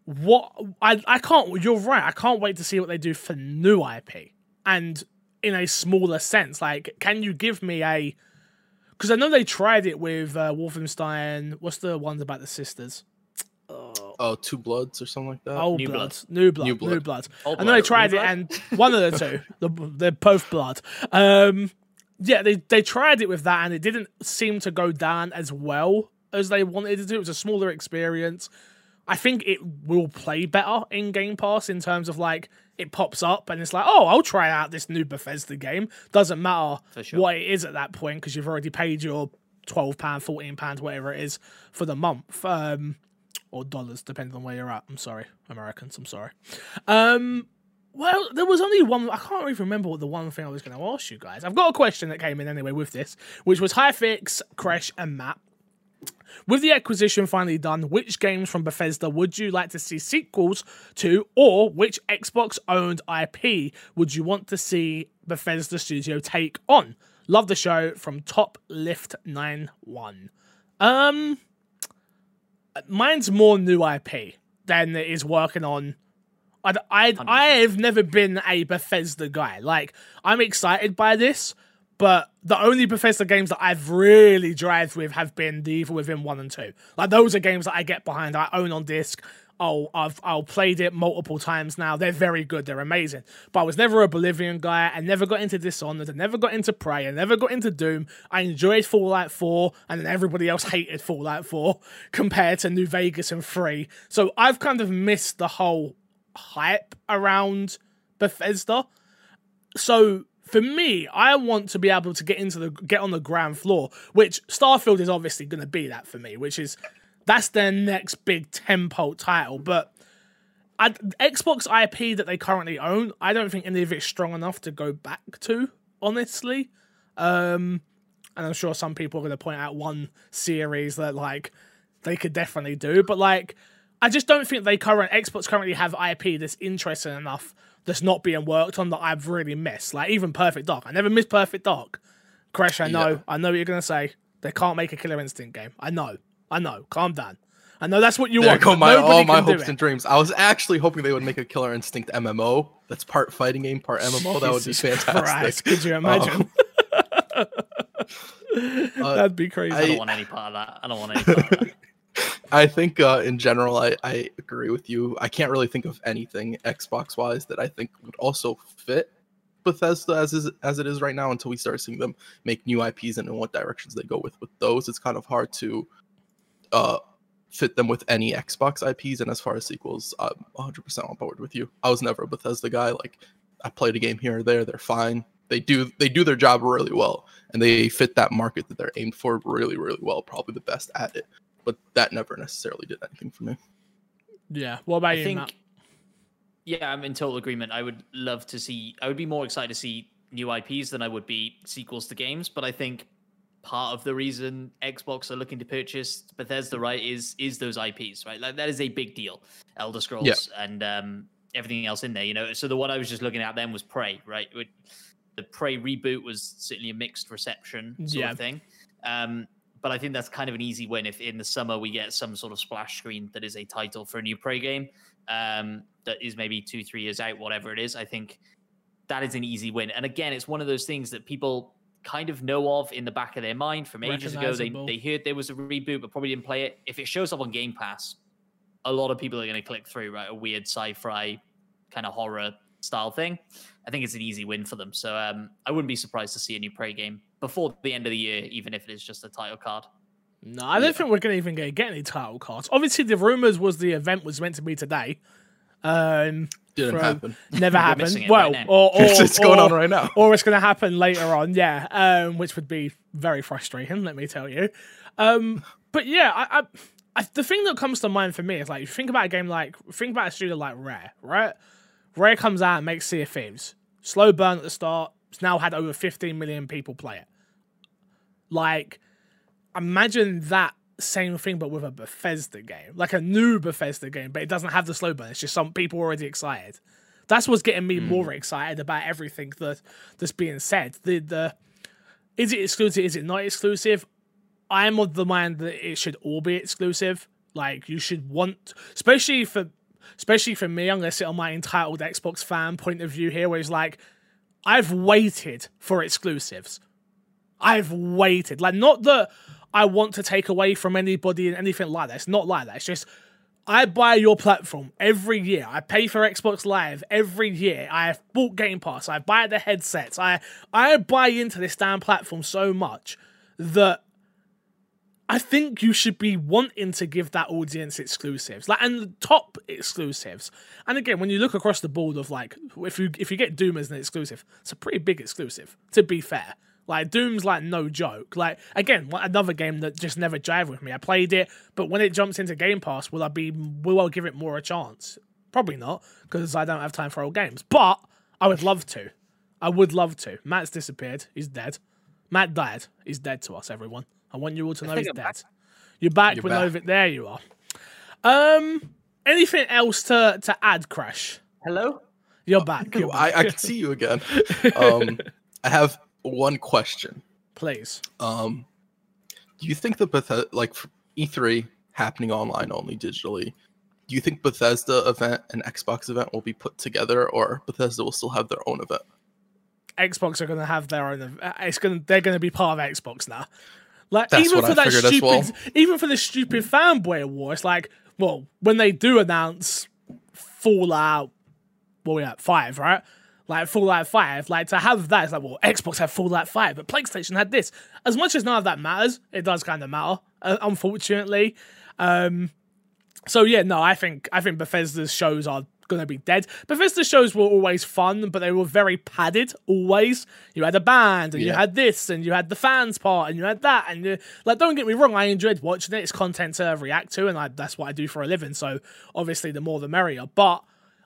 Speaker 1: what I I can't. You're right. I can't wait to see what they do for new IP and in a smaller sense. Like, can you give me a? Because I know they tried it with uh, Wolfenstein. What's the ones about the sisters?
Speaker 3: oh, Two Bloods or something like that.
Speaker 1: Old
Speaker 2: New
Speaker 1: blood,
Speaker 2: Blood.
Speaker 1: new blood,
Speaker 3: New
Speaker 1: new
Speaker 3: Blood.
Speaker 1: blood.
Speaker 2: Old
Speaker 1: I know they tried
Speaker 2: New
Speaker 1: it,
Speaker 2: Blood?
Speaker 1: and one of the two, the, they're both blood. Um, yeah, they they tried it with that, and it didn't seem to go down as well as they wanted it to. It was a smaller experience. I think it will play better in Game Pass in terms of like it pops up and it's like, oh, I'll try out this new Bethesda game. Doesn't matter
Speaker 2: sure.
Speaker 1: what it is at that point because you've already paid your twelve pound, fourteen pounds, whatever it is for the month, um, or dollars, depending on where you're at. I'm sorry, Americans. I'm sorry. Um, well, there was only one. I can't even remember what the one thing I was going to ask you guys. I've got a question that came in anyway with this, which was Hi Fix, Crash, and Matt. With the acquisition finally done, which games from Bethesda would you like to see sequels to, or which Xbox owned IP would you want to see Bethesda Studio take on? Love the show from Top Lift 91. Um, mine's more new IP than it is working on. I, I, I have never been a Bethesda guy. Like, I'm excited by this, but the only Bethesda games that I've really drived with have been the Evil Within 1 and 2. Like, those are games that I get behind, I own on disc. oh, I've I'll played it multiple times now. They're very good. They're amazing. But I was never a Oblivion guy. I never got into Dishonored. I never got into Prey. I never got into Doom. I enjoyed Fallout 4, and then everybody else hated Fallout 4 compared to New Vegas and 3. So I've kind of missed the whole hype around Bethesda. So for me, I want to be able to get into the get on the ground floor, which Starfield is obviously going to be that for me, which is that's their next big tempo title. But I, Xbox IP that they currently own, I don't think any of it's strong enough to go back to, honestly. Um, and I'm sure some people are going to point out one series that like they could definitely do, but like I just don't think they current Xbox currently have IP that's interesting enough that's not being worked on that I've really missed. Like even Perfect Dark, I never missed Perfect Dark. Crash, I know,
Speaker 3: Yeah.
Speaker 1: I know what you're gonna say. They can't make a Killer Instinct game. I know, I know. Calm down. I know that's what you
Speaker 3: There
Speaker 1: want.
Speaker 3: go
Speaker 1: but
Speaker 3: my
Speaker 1: nobody
Speaker 3: all my hopes and dreams. I was actually hoping they would make a Killer Instinct MMO that's part fighting game, part MMO. that would be fantastic.
Speaker 1: Christ, could you imagine?
Speaker 3: Uh,
Speaker 1: That'd be crazy.
Speaker 2: I
Speaker 3: I-
Speaker 2: don't want any part of that. I don't want any part of that.
Speaker 3: I think uh, in general, I, I agree with you. I can't really think of anything Xbox wise that I think would also fit Bethesda as is as it is right now until we start seeing them make new IPs and in what directions they go with with those. It's kind of hard to uh, fit them with any Xbox IPs. And as far as sequels, I'm 100% on board with you. I was never a Bethesda guy. Like I played a game here or there. They're fine. They do they do their job really well, and they fit that market that they're aimed for really really well. Probably the best at it but that never necessarily did anything for me.
Speaker 1: yeah. What about
Speaker 2: I
Speaker 1: you,
Speaker 2: think,
Speaker 1: Matt?
Speaker 2: yeah, I'm in total agreement. I would love to see. I would be more excited to see new IPs than I would be sequels to games. But I think part of the reason Xbox are looking to purchase Bethesda, right, is is those IPs, right? Like that is a big deal. Elder Scrolls and um, everything else in there, you know. So the one I was just looking at then was Prey, right? It- The Prey reboot was certainly a mixed reception sort
Speaker 1: Yeah.
Speaker 2: of thing. Um, but I think that's kind of an easy win if in the summer we get some sort of splash screen that is a title for a new Prey game um, that is maybe two, three years out, whatever it is. I think that is an easy win. And again, it's one of those things that people kind of know of in the back of their mind from ages ago. They they heard there was a reboot, but probably didn't play it. If it shows up on Game Pass, a lot of people are going to click through, right? A weird sci-fi kind of horror style thing. I think it's an easy win for them. So um, I wouldn't be surprised to see a new Prey game before the end of the year, even if it is just a title card.
Speaker 1: No, I don't
Speaker 3: Yeah.
Speaker 1: think we're gonna even gonna get any title cards. Obviously, the rumors was the event was meant to be today. Um,
Speaker 3: Didn't
Speaker 1: Bro,
Speaker 3: happen.
Speaker 1: never happened. Well,
Speaker 2: right
Speaker 1: or, or
Speaker 3: it's, it's going on right now.
Speaker 1: or it's going to happen later on, yeah, um, which would be very frustrating, let me tell you. Um, but yeah, I, I, I, the thing that comes to mind for me is like, you think about a game like, think about a studio like Rare, right? Rare comes out and makes Sea of Thieves. Slow burn at the start. It's now had over 15 million people play it. Like, imagine that same thing, but with a Bethesda game, like a new Bethesda game, but it doesn't have the slow burn. It's just some people already excited. That's what's getting me more mm. excited about everything that that's being said. The the is it exclusive? Is it not exclusive? I'm of the mind that it should all be exclusive. Like you should want, especially for, especially for me. I'm gonna sit on my entitled Xbox fan point of view here, where it's like, I've waited for exclusives. I've waited. Like not that I want to take away from anybody and anything like that. It's not like that. It's just I buy your platform every year. I pay for Xbox Live every year. I have bought Game Pass. I buy the headsets. I I buy into this damn platform so much that I think you should be wanting to give that audience exclusives, like and top exclusives. And again, when you look across the board of like, if you if you get Doom as an exclusive, it's a pretty big exclusive. To be fair, like Doom's like no joke. Like again, another game that just never jived with me. I played it, but when it jumps into Game Pass, will I be will I give it more a chance? Probably not, because I don't have time for old games. But I would love to. I would love to. Matt's disappeared. He's dead. Matt died. He's dead to us, everyone. I want you all to know he's
Speaker 2: think I'm
Speaker 1: dead. You're back
Speaker 3: You're
Speaker 1: with
Speaker 3: back.
Speaker 1: over there. You are. Um. Anything else to to add, Crash?
Speaker 2: Hello?
Speaker 1: You're back. You're
Speaker 3: I,
Speaker 1: back.
Speaker 3: I can see you again. Um, I have one question.
Speaker 1: Please.
Speaker 3: Um, do you think the Bethesda, like E3 happening online only digitally, do you think Bethesda event and Xbox event will be put together, or Bethesda will still have their own event?
Speaker 1: Xbox are going to have their own. uh, It's going. They're going to be part of Xbox now. Like
Speaker 3: That's
Speaker 1: even
Speaker 3: what
Speaker 1: for
Speaker 3: I
Speaker 1: that stupid,
Speaker 3: well.
Speaker 1: even for the stupid fanboy award, it's like well, when they do announce Fallout, what we at five, right? Like Fallout Five, like to have that, it's like, well, Xbox had Fallout Five, but PlayStation had this. As much as none of that matters, it does kind of matter, uh, unfortunately. Um, so yeah, no, I think I think Bethesda's shows are gonna be dead. Bethesda shows were always fun, but they were very padded. Always, you had a band, and you had this, and you had the fans part, and you had that, and you, like, don't get me wrong, I enjoyed watching it. It's content to react to, and I, that's what I do for a living. So obviously, the more the merrier. But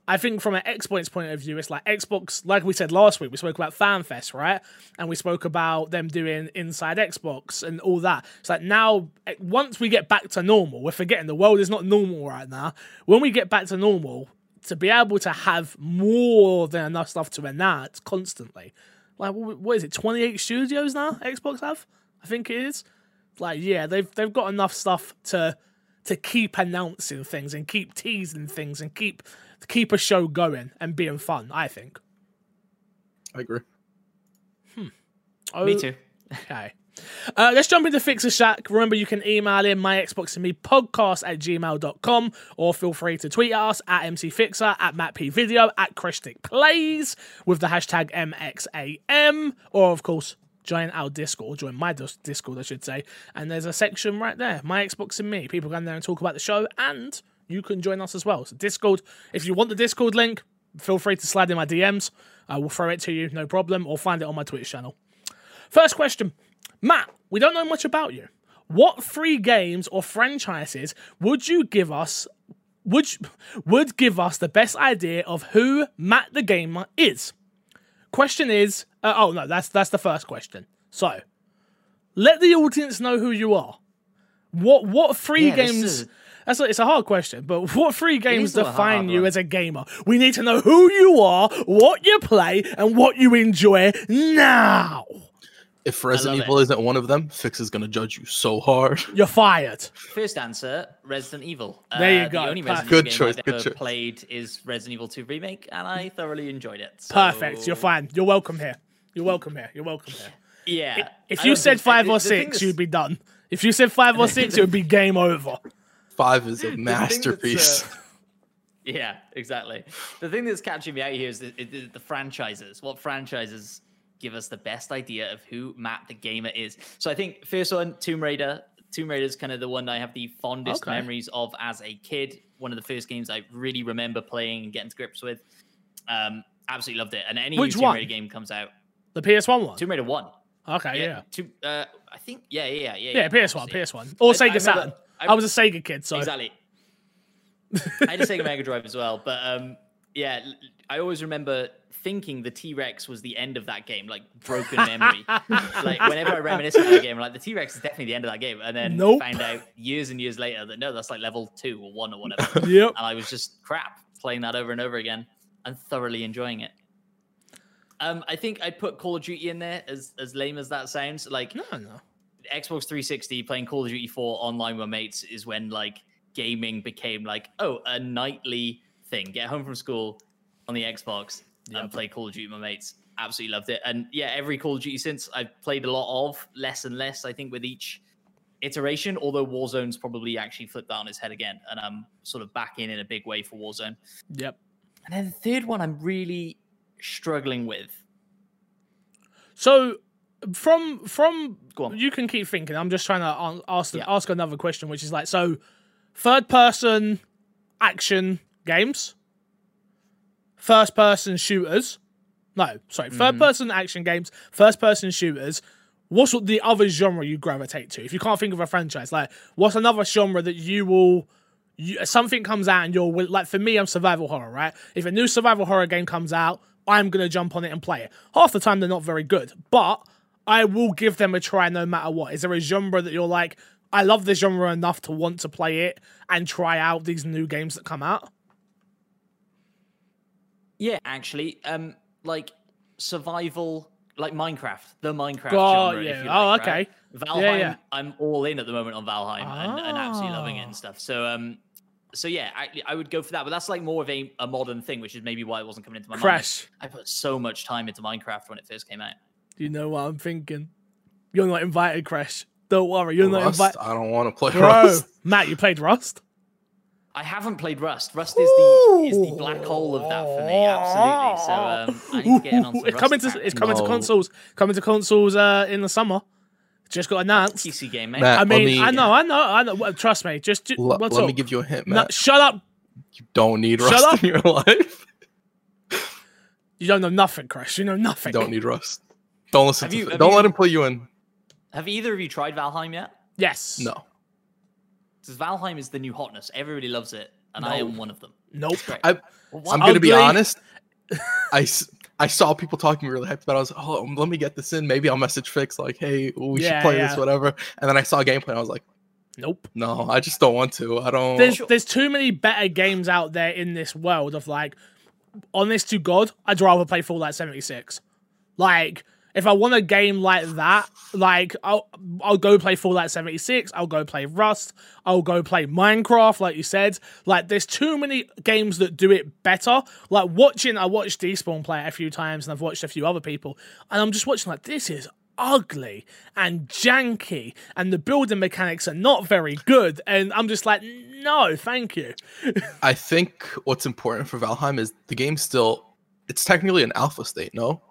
Speaker 1: I think from an Xbox point of view, it's like Xbox, like we said last week, we spoke about FanFest, right? And we spoke about them doing Inside Xbox and all that. It's like now, eh, once we get back to normal, we're forgetting the world is not normal right now. When we get back to normal, to be able to have more than enough stuff to announce constantly, like what is it, 28 studios now? Xbox have, I think it is. Like yeah, they've they've got enough stuff to to keep announcing things and keep teasing things and keep keep a show going and being fun. I think.
Speaker 3: I agree.
Speaker 1: Oh,
Speaker 2: Me too.
Speaker 1: Okay. Uh, let's jump into Fixer Shack. Remember, you can email in my Xbox and me podcast at gmail.com or feel free to tweet at us at MCFixer, at MattPVideo, at Christic Plays with the hashtag MXAM, or of course, join our Discord, join my Discord, I should say. And there's a section right there, my Xbox and me. People go in there and talk about the show, and you can join us as well. So, Discord, if you want the Discord link, feel free to slide in my DMs. I will throw it to you, no problem, or find it on my Twitch channel. First question. Matt, we don't know much about you. What three games or franchises would you give us would would give us the best idea of who Matt the gamer is? Question is, uh, oh no, that's that's the first question. So, let the audience know who you are. What what three
Speaker 2: Yeah,
Speaker 1: games?
Speaker 2: Is-
Speaker 1: That's a, it's a hard question, but what three games
Speaker 2: is hard
Speaker 1: define you
Speaker 2: one.
Speaker 1: as a gamer? We need to know who you are, what you play, and what you enjoy now.
Speaker 3: If Resident Evil isn't one of them, Fix is gonna judge you so hard.
Speaker 1: You're fired.
Speaker 2: First answer: Resident Evil.
Speaker 1: There you
Speaker 2: Uh,
Speaker 1: go,
Speaker 2: The only. Resident
Speaker 3: Good
Speaker 2: Evil
Speaker 3: choice,
Speaker 2: game I've ever
Speaker 3: choice.
Speaker 2: played is Resident Evil 2 remake, and I thoroughly enjoyed it. So-
Speaker 1: Perfect. You're fine. You're welcome here. You're welcome here. You're welcome here.
Speaker 2: Yeah.
Speaker 1: If you said
Speaker 2: think-
Speaker 1: five
Speaker 2: the-
Speaker 1: or six,
Speaker 2: that's-
Speaker 1: you'd be done. If you said five or six, it would be game over.
Speaker 3: Five is a masterpiece.
Speaker 2: uh, Yeah, exactly. The thing that's catching me out here is the, the, the franchises. What franchises give us the best idea of who Matt the gamer is? So I think first one, Tomb Raider. Tomb Raider is kind of the one that I have the fondest
Speaker 1: Okay.
Speaker 2: memories of as a kid. One of the first games I really remember playing and getting to grips with. Um, absolutely loved it. And any
Speaker 1: Which
Speaker 2: new Tomb
Speaker 1: one?
Speaker 2: Raider game comes out,
Speaker 1: The PS1 one.
Speaker 2: Tomb Raider One.
Speaker 1: Okay, yeah.
Speaker 2: Two, uh, I think. Yeah, yeah, yeah.
Speaker 1: Yeah, yeah PS1, PS1. Or Sega Saturn.
Speaker 2: I-
Speaker 1: I was a Sega kid, so.
Speaker 2: Exactly. I had a Sega Mega Drive as well, but um, yeah, I always remember thinking the T Rex was the end of that game, like broken memory. like whenever I reminisce about the game, I'm like the T Rex is definitely the end of that game, and then
Speaker 1: Nope.
Speaker 2: found out years and years later that no, that's like level two or one or whatever.
Speaker 1: Yep.
Speaker 2: and I was just crap playing that over and over again and thoroughly enjoying it. Um, I think I'd put Call of Duty in there, as as lame as that sounds. Like
Speaker 1: No, no.
Speaker 2: Xbox 360 playing Call of Duty 4 online with mates is when like gaming became like oh a nightly thing. Get home from school on the Xbox and play Call of Duty with my mates. Absolutely loved it. And yeah, every Call of Duty since I've played a lot of, less and less. I think with each iteration. Although Warzone's probably actually flipped that on its head again, and I'm sort of back in in a big way for Warzone.
Speaker 1: Yep.
Speaker 2: And then the third one I'm really struggling with.
Speaker 1: So from from you can keep thinking. I'm just trying to ask
Speaker 2: Yeah.
Speaker 1: ask another question, which is like so third person action games, first person shooters. No, sorry,
Speaker 2: Mm-hmm.
Speaker 1: third person action games, first person shooters. What's the other genre you gravitate to? If you can't think of a franchise, like what's another genre that you will you, something comes out and you're like for me I'm survival horror right if a new survival horror game comes out I'm gonna jump on it and play it half the time they're not very good but I will give them a try no matter what is there a genre that you're like I love this genre enough to want to play it and try out these new games that come out
Speaker 2: Yeah, actually, um, like survival, like Minecraft, the Minecraft
Speaker 1: Oh,
Speaker 2: genre. if
Speaker 1: yeah.
Speaker 2: you
Speaker 1: Oh, okay.
Speaker 2: right? Valheim,
Speaker 1: Yeah, yeah.
Speaker 2: I'm all in at the moment on Valheim and, and absolutely loving it
Speaker 1: Ah.
Speaker 2: and stuff. So, um, so yeah, I, I would go for that, but that's like more of a, a modern thing, which is maybe why it wasn't coming into my mind.
Speaker 1: Crash
Speaker 2: I put so much time into Minecraft when it first came out.
Speaker 1: Do you know what I'm thinking you're not invited Crash don't worry you're not invited
Speaker 3: I don't want to play
Speaker 1: bro
Speaker 3: Rust.
Speaker 1: Matt you played Rust
Speaker 2: I haven't played Rust. Rust is the is the black hole of that for me, absolutely. So um, I need to get in on some
Speaker 1: it's
Speaker 2: Rust
Speaker 1: coming to
Speaker 2: back.
Speaker 1: it's coming to
Speaker 3: No.
Speaker 1: consoles. Coming to consoles uh, in the summer. Just got announced.
Speaker 2: PC game, mate.
Speaker 3: Matt,
Speaker 1: I
Speaker 3: let
Speaker 1: mean,
Speaker 3: me-
Speaker 1: I know, I know, I know. Well, Trust me. Just, just
Speaker 3: L-
Speaker 1: what's
Speaker 3: let
Speaker 1: up?
Speaker 3: me give you a hint,
Speaker 1: No,
Speaker 3: Matt.
Speaker 1: shut up.
Speaker 3: you don't need
Speaker 1: Shut
Speaker 3: Rust
Speaker 1: up.
Speaker 3: in your life.
Speaker 1: You don't know nothing, Chris. You know nothing.
Speaker 3: You don't need Rust. Don't listen
Speaker 2: Have
Speaker 3: to
Speaker 2: you- have
Speaker 3: Don't
Speaker 2: you-
Speaker 3: let him pull you in.
Speaker 2: Have either of you tried Valheim yet?
Speaker 1: Yes.
Speaker 3: No.
Speaker 2: Because Valheim is the new hotness. Everybody loves it, and I am one of them.
Speaker 1: Nope.
Speaker 3: I,
Speaker 2: Well,
Speaker 3: I'm gonna be
Speaker 1: Ugly.
Speaker 3: honest. I saw people talking really hyped about. it. I was like, oh, let me get this in. Maybe I'll message Fix like, hey, we
Speaker 1: Yeah,
Speaker 3: should play
Speaker 1: yeah.
Speaker 3: this, whatever. And then I saw gameplay. and I was like,
Speaker 1: Nope.
Speaker 3: no, I just don't want to. I don't.
Speaker 1: There's there's too many better games out there in this world of like, honest to God, I'd rather play Fallout 76. Like, if I want a game like that, like I'll I'll go play Fallout 76. I'll go play Rust. I'll go play Minecraft, like you said. Like, there's too many games that do it better. Like watching, I watched Despawn play it a few times, and I've watched a few other people, and I'm just watching like this is ugly and janky, and the building mechanics are not very good, and I'm just like, no, thank you.
Speaker 3: I think what's important for Valheim is the game's still. It's technically an alpha state. No,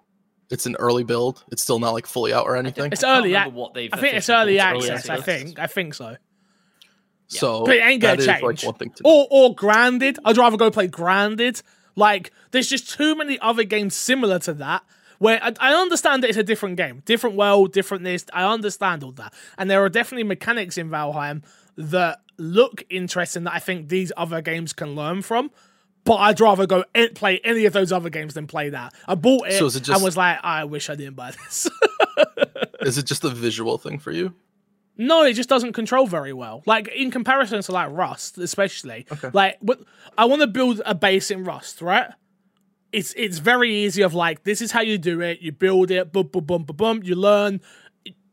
Speaker 3: it's an early build. It's still not like fully out or anything.
Speaker 1: It's early
Speaker 2: remember what they've
Speaker 1: I think it's early
Speaker 2: called it.
Speaker 1: access. I think. I think so.
Speaker 3: So
Speaker 1: But it ain't gonna
Speaker 3: that is,
Speaker 1: change.
Speaker 3: like one thing to.
Speaker 1: Or or grounded. I'd rather go play grounded. Like there's just too many other games similar to that. Where I, I understand that it's a different game, different world, different this. I understand all that, and there are definitely mechanics in Valheim that look interesting that I think these other games can learn from. But I'd rather go and play any of those other games than play that. I bought it,
Speaker 3: So it
Speaker 1: and was like, I wish I didn't buy this.
Speaker 3: Is it just a visual thing for you?
Speaker 1: No, it just doesn't control very well. Like in comparison to like Rust, especially.
Speaker 3: Okay.
Speaker 1: Like, what I want to build a base in Rust, right? It's it's very easy. Of like, this is how you do it. You build it, boom, boom, boom, boom, boom. You learn.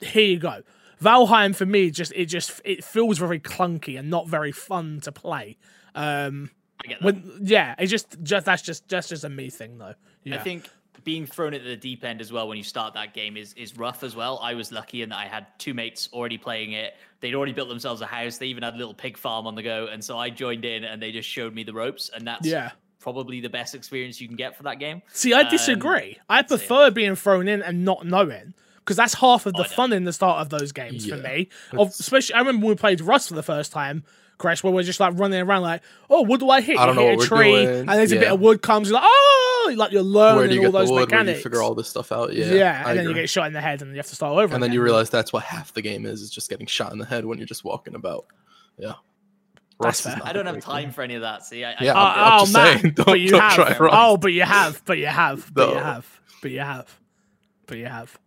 Speaker 1: Here you go. Valheim for me, just it just it feels very clunky and not very fun to play. Um,
Speaker 2: I get that.
Speaker 1: when yeah, it's just just that's just just just a me thing though. Yeah.
Speaker 2: I think being thrown at the deep end as well when you start that game is is rough as well. I was lucky in that I had two mates already playing it. They'd already built themselves a house. They even had a little pig farm on the go, and so I joined in, and they just showed me the ropes, and that's
Speaker 1: Yeah.
Speaker 2: probably the best experience you can get for that game.
Speaker 1: See, I disagree. Um, I
Speaker 2: so yeah.
Speaker 1: prefer being thrown in and not knowing because that's half of the oh,
Speaker 2: I know.
Speaker 1: fun in the start of those games for me. Of, especially, I remember when we played Rust for the first time, Crash, where we're just like running around, like, oh, what do I hit?
Speaker 3: I don't
Speaker 1: you
Speaker 3: know
Speaker 1: hit
Speaker 3: what
Speaker 1: a
Speaker 3: we're
Speaker 1: tree,
Speaker 3: doing.
Speaker 1: and there's a bit of wood comes, you're like, oh, like you're
Speaker 3: Where
Speaker 1: learning
Speaker 3: do you
Speaker 1: all
Speaker 3: get the
Speaker 1: those
Speaker 3: wood? Where
Speaker 1: mechanics.
Speaker 3: you figure all this stuff out? Yeah,
Speaker 1: yeah,
Speaker 3: I
Speaker 1: and then you get shot in the head, and you have to start over.
Speaker 3: and then you realize that's what half the game is is just getting shot in the head when you're just walking about yeah
Speaker 1: That's fair.
Speaker 2: I don't have time
Speaker 3: game.
Speaker 2: for any of that. See, I,
Speaker 3: Yeah,
Speaker 2: I,
Speaker 3: I'm-
Speaker 1: Oh,
Speaker 3: I'm
Speaker 1: oh, man,
Speaker 3: saying,
Speaker 1: but
Speaker 3: don't-
Speaker 1: you
Speaker 3: don't
Speaker 1: have.
Speaker 3: try Rust.
Speaker 1: Oh, but you have. But you have. But you have. But you have. But you have.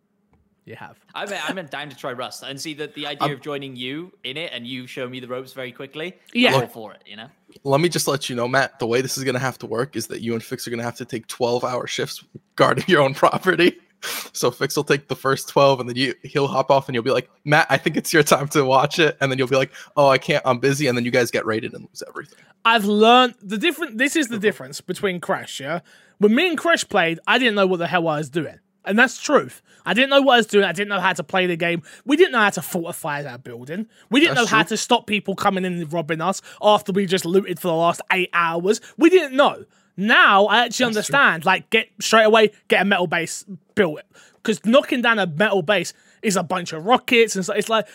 Speaker 1: You have.
Speaker 2: I'm, I'm down to try Rust and see that the idea of joining you in it and you show me the ropes very quickly.
Speaker 1: Yeah.
Speaker 2: I'm for it. You know.
Speaker 3: let me just let you know matt the way this is going to have to work is that you and fix are going to have to take 12 hour shifts guarding your own property so fix will take the first 12 and then you he'll hop off and you'll be like matt i think it's your time to watch it and then you'll be like oh i can't i'm busy and then you guys get raided and lose everything
Speaker 1: I've learned the different. This is the difference between Crash. Yeah, when me and Crash played, I didn't know what the hell I was doing, and that's truth. I didn't know what I was doing. I didn't know how to play the game. We didn't know how to fortify our building. We didn't
Speaker 3: That's
Speaker 1: know how
Speaker 3: true.
Speaker 1: to stop people coming in and robbing us after we just looted for the last eight hours. We didn't know. Now I actually understand. Like, get straight away, get a metal base built. Because knocking down a metal base is a bunch of rockets and so it's like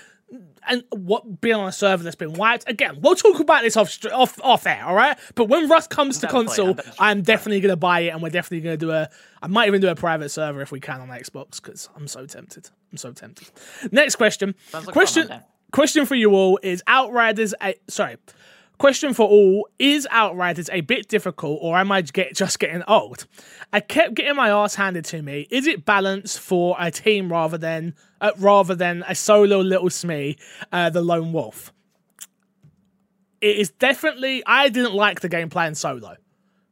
Speaker 1: and what being on a server that's been wiped again. We'll talk about this off off off air, all right? But when Rust comes to
Speaker 2: down to play,
Speaker 1: console,
Speaker 2: I'm
Speaker 1: definitely gonna buy it, and we're definitely gonna do a. I might even do a private server if we can on Xbox because I'm so tempted. I'm so tempted. Next question.
Speaker 2: Like
Speaker 1: question. Question for you all is Outriders. A, sorry. Question for all is Outriders a bit difficult, or am I get, just getting old? I kept getting my ass handed to me. Is it balanced for a team rather than uh, rather than a solo little Smee, uh, the lone wolf? It is definitely. I didn't like the game playing solo.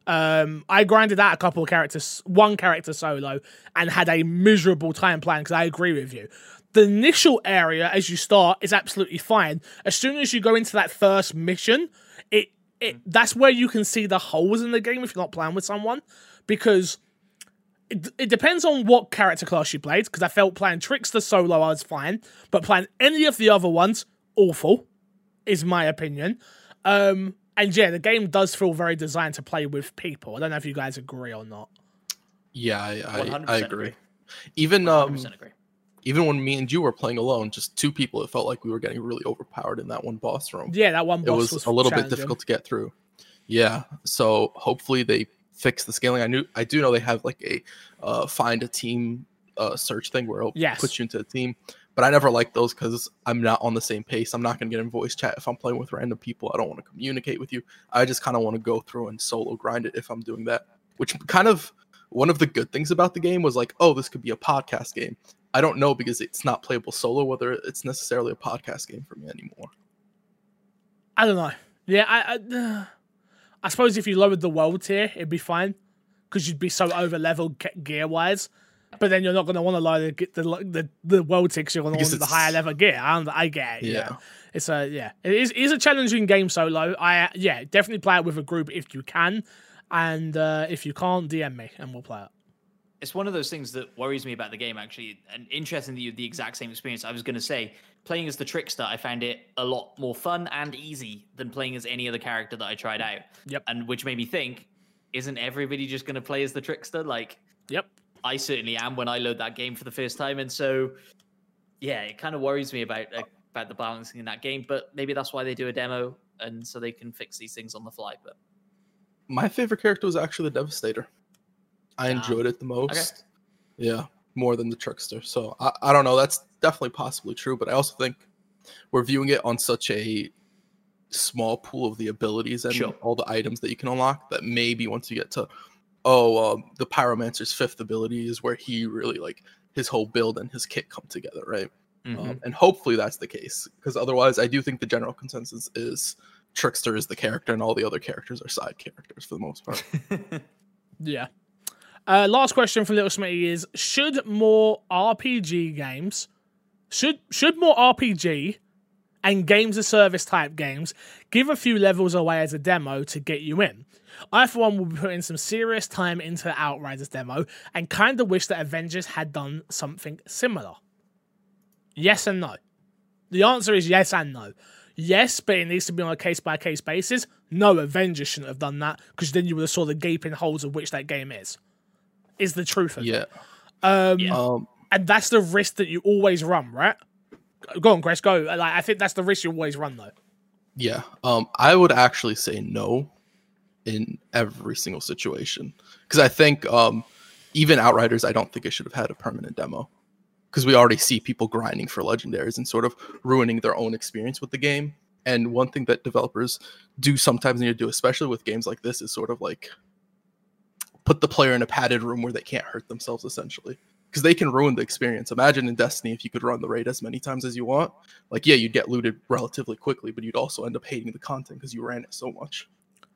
Speaker 1: Um, I grinded out a couple of characters, one character solo, and had a miserable time playing because I agree with you. The initial area as you start is absolutely fine. As soon as you go into that first mission, it it that's where you can see the holes in the game if you're not playing with someone because it, it depends on what character class you played because I felt playing Trickster solo I was fine, but playing any of the other ones awful is my opinion. Um, And yeah, the game does feel very designed to play with people. I don't know if you guys agree or not.
Speaker 3: Yeah, I, I,
Speaker 2: 100%
Speaker 3: I agree.
Speaker 2: agree.
Speaker 3: Even um,
Speaker 2: 100% agree.
Speaker 3: even when me and you were playing alone, just two people, it felt like we were getting really overpowered in that one boss room.
Speaker 1: Yeah, that one
Speaker 3: it
Speaker 1: boss
Speaker 3: was, a little bit difficult to get through. Yeah, so hopefully they fix the scaling. I knew I do know they have like a uh, find a team uh, search thing where it'll
Speaker 1: Yes.
Speaker 3: put you into a team, but I never like those because I'm not on the same pace. I'm not gonna get in voice chat if I'm playing with random people. I don't want to communicate with you. I just kind of want to go through and solo grind it if I'm doing that. Which kind of one of the good things about the game was like, oh, this could be a podcast game. I don't know because it's not playable solo whether it's necessarily a podcast game for me anymore.
Speaker 1: I don't know. Yeah, I, I, I suppose if you lowered the world tier, it'd be fine because you'd be so over leveled gear wise. But then you're not going to want to lower the, the the the world tier because you're going to want the higher level gear. I, I get it. Yeah.
Speaker 3: Yeah.
Speaker 1: It's a yeah. It is, it is a challenging game solo. I yeah, definitely play it with a group if you can, and uh, if you can't, DM me and we'll play it.
Speaker 2: It's one of those things that worries me about the game actually and interesting that you the exact same experience i was going to say playing as the trickster i found it a lot more fun and easy than playing as any other character that i tried out
Speaker 1: Yep.
Speaker 2: and which made me think isn't everybody just going to play as the trickster like
Speaker 1: Yep.
Speaker 2: i certainly am when i load that game for the first time and so yeah it kind of worries me about uh, about the balancing in that game but maybe that's why they do a demo and so they can fix these things on the fly but
Speaker 3: My favorite character was actually the Devastator. I enjoyed it the most.
Speaker 2: okay
Speaker 3: Yeah, more than the Trickster. So I, I don't know. That's definitely possibly true, but I also think we're viewing it on such a small pool of the abilities and
Speaker 2: Sure.
Speaker 3: all the items that you can unlock that maybe once you get to oh um, the pyromancer's fifth ability is where he really like his whole build and his kit come together right
Speaker 2: Mhm.
Speaker 3: um, and hopefully that's the case because otherwise i do think the general consensus is trickster is the character and all the other characters are side characters for the most part
Speaker 1: Yeah. Uh, last question from Little Smitty is: Should more RPG games, should should more RPG and games of service type games give a few levels away as a demo to get you in? I, for one, will be putting some serious time into the Outriders demo and kind of wish that Avengers had done something similar. Yes and no. The answer is yes and no. Yes, but it needs to be on a case by case basis. No, Avengers shouldn't have done that because then you would have saw the gaping holes of which that game is. Is the truth of it.
Speaker 3: yeah
Speaker 1: Um,
Speaker 2: Yeah.
Speaker 3: um
Speaker 1: and that's the risk that you always run, right? Go on, Chris. Go. Like, I think that's the risk you always run, though.
Speaker 3: Yeah. Um, I would actually say no in every single situation because I think um, even Outriders, I don't think it should have had a permanent demo because we already see people grinding for legendaries and sort of ruining their own experience with the game. And one thing that developers do sometimes need to do, especially with games like this, is sort of like put the player in a padded room where they can't hurt themselves, essentially. Because they can ruin the experience. Imagine in Destiny if you could run the raid as many times as you want. Like yeah you'd get looted relatively quickly but you'd also end up hating the content because you ran it so much.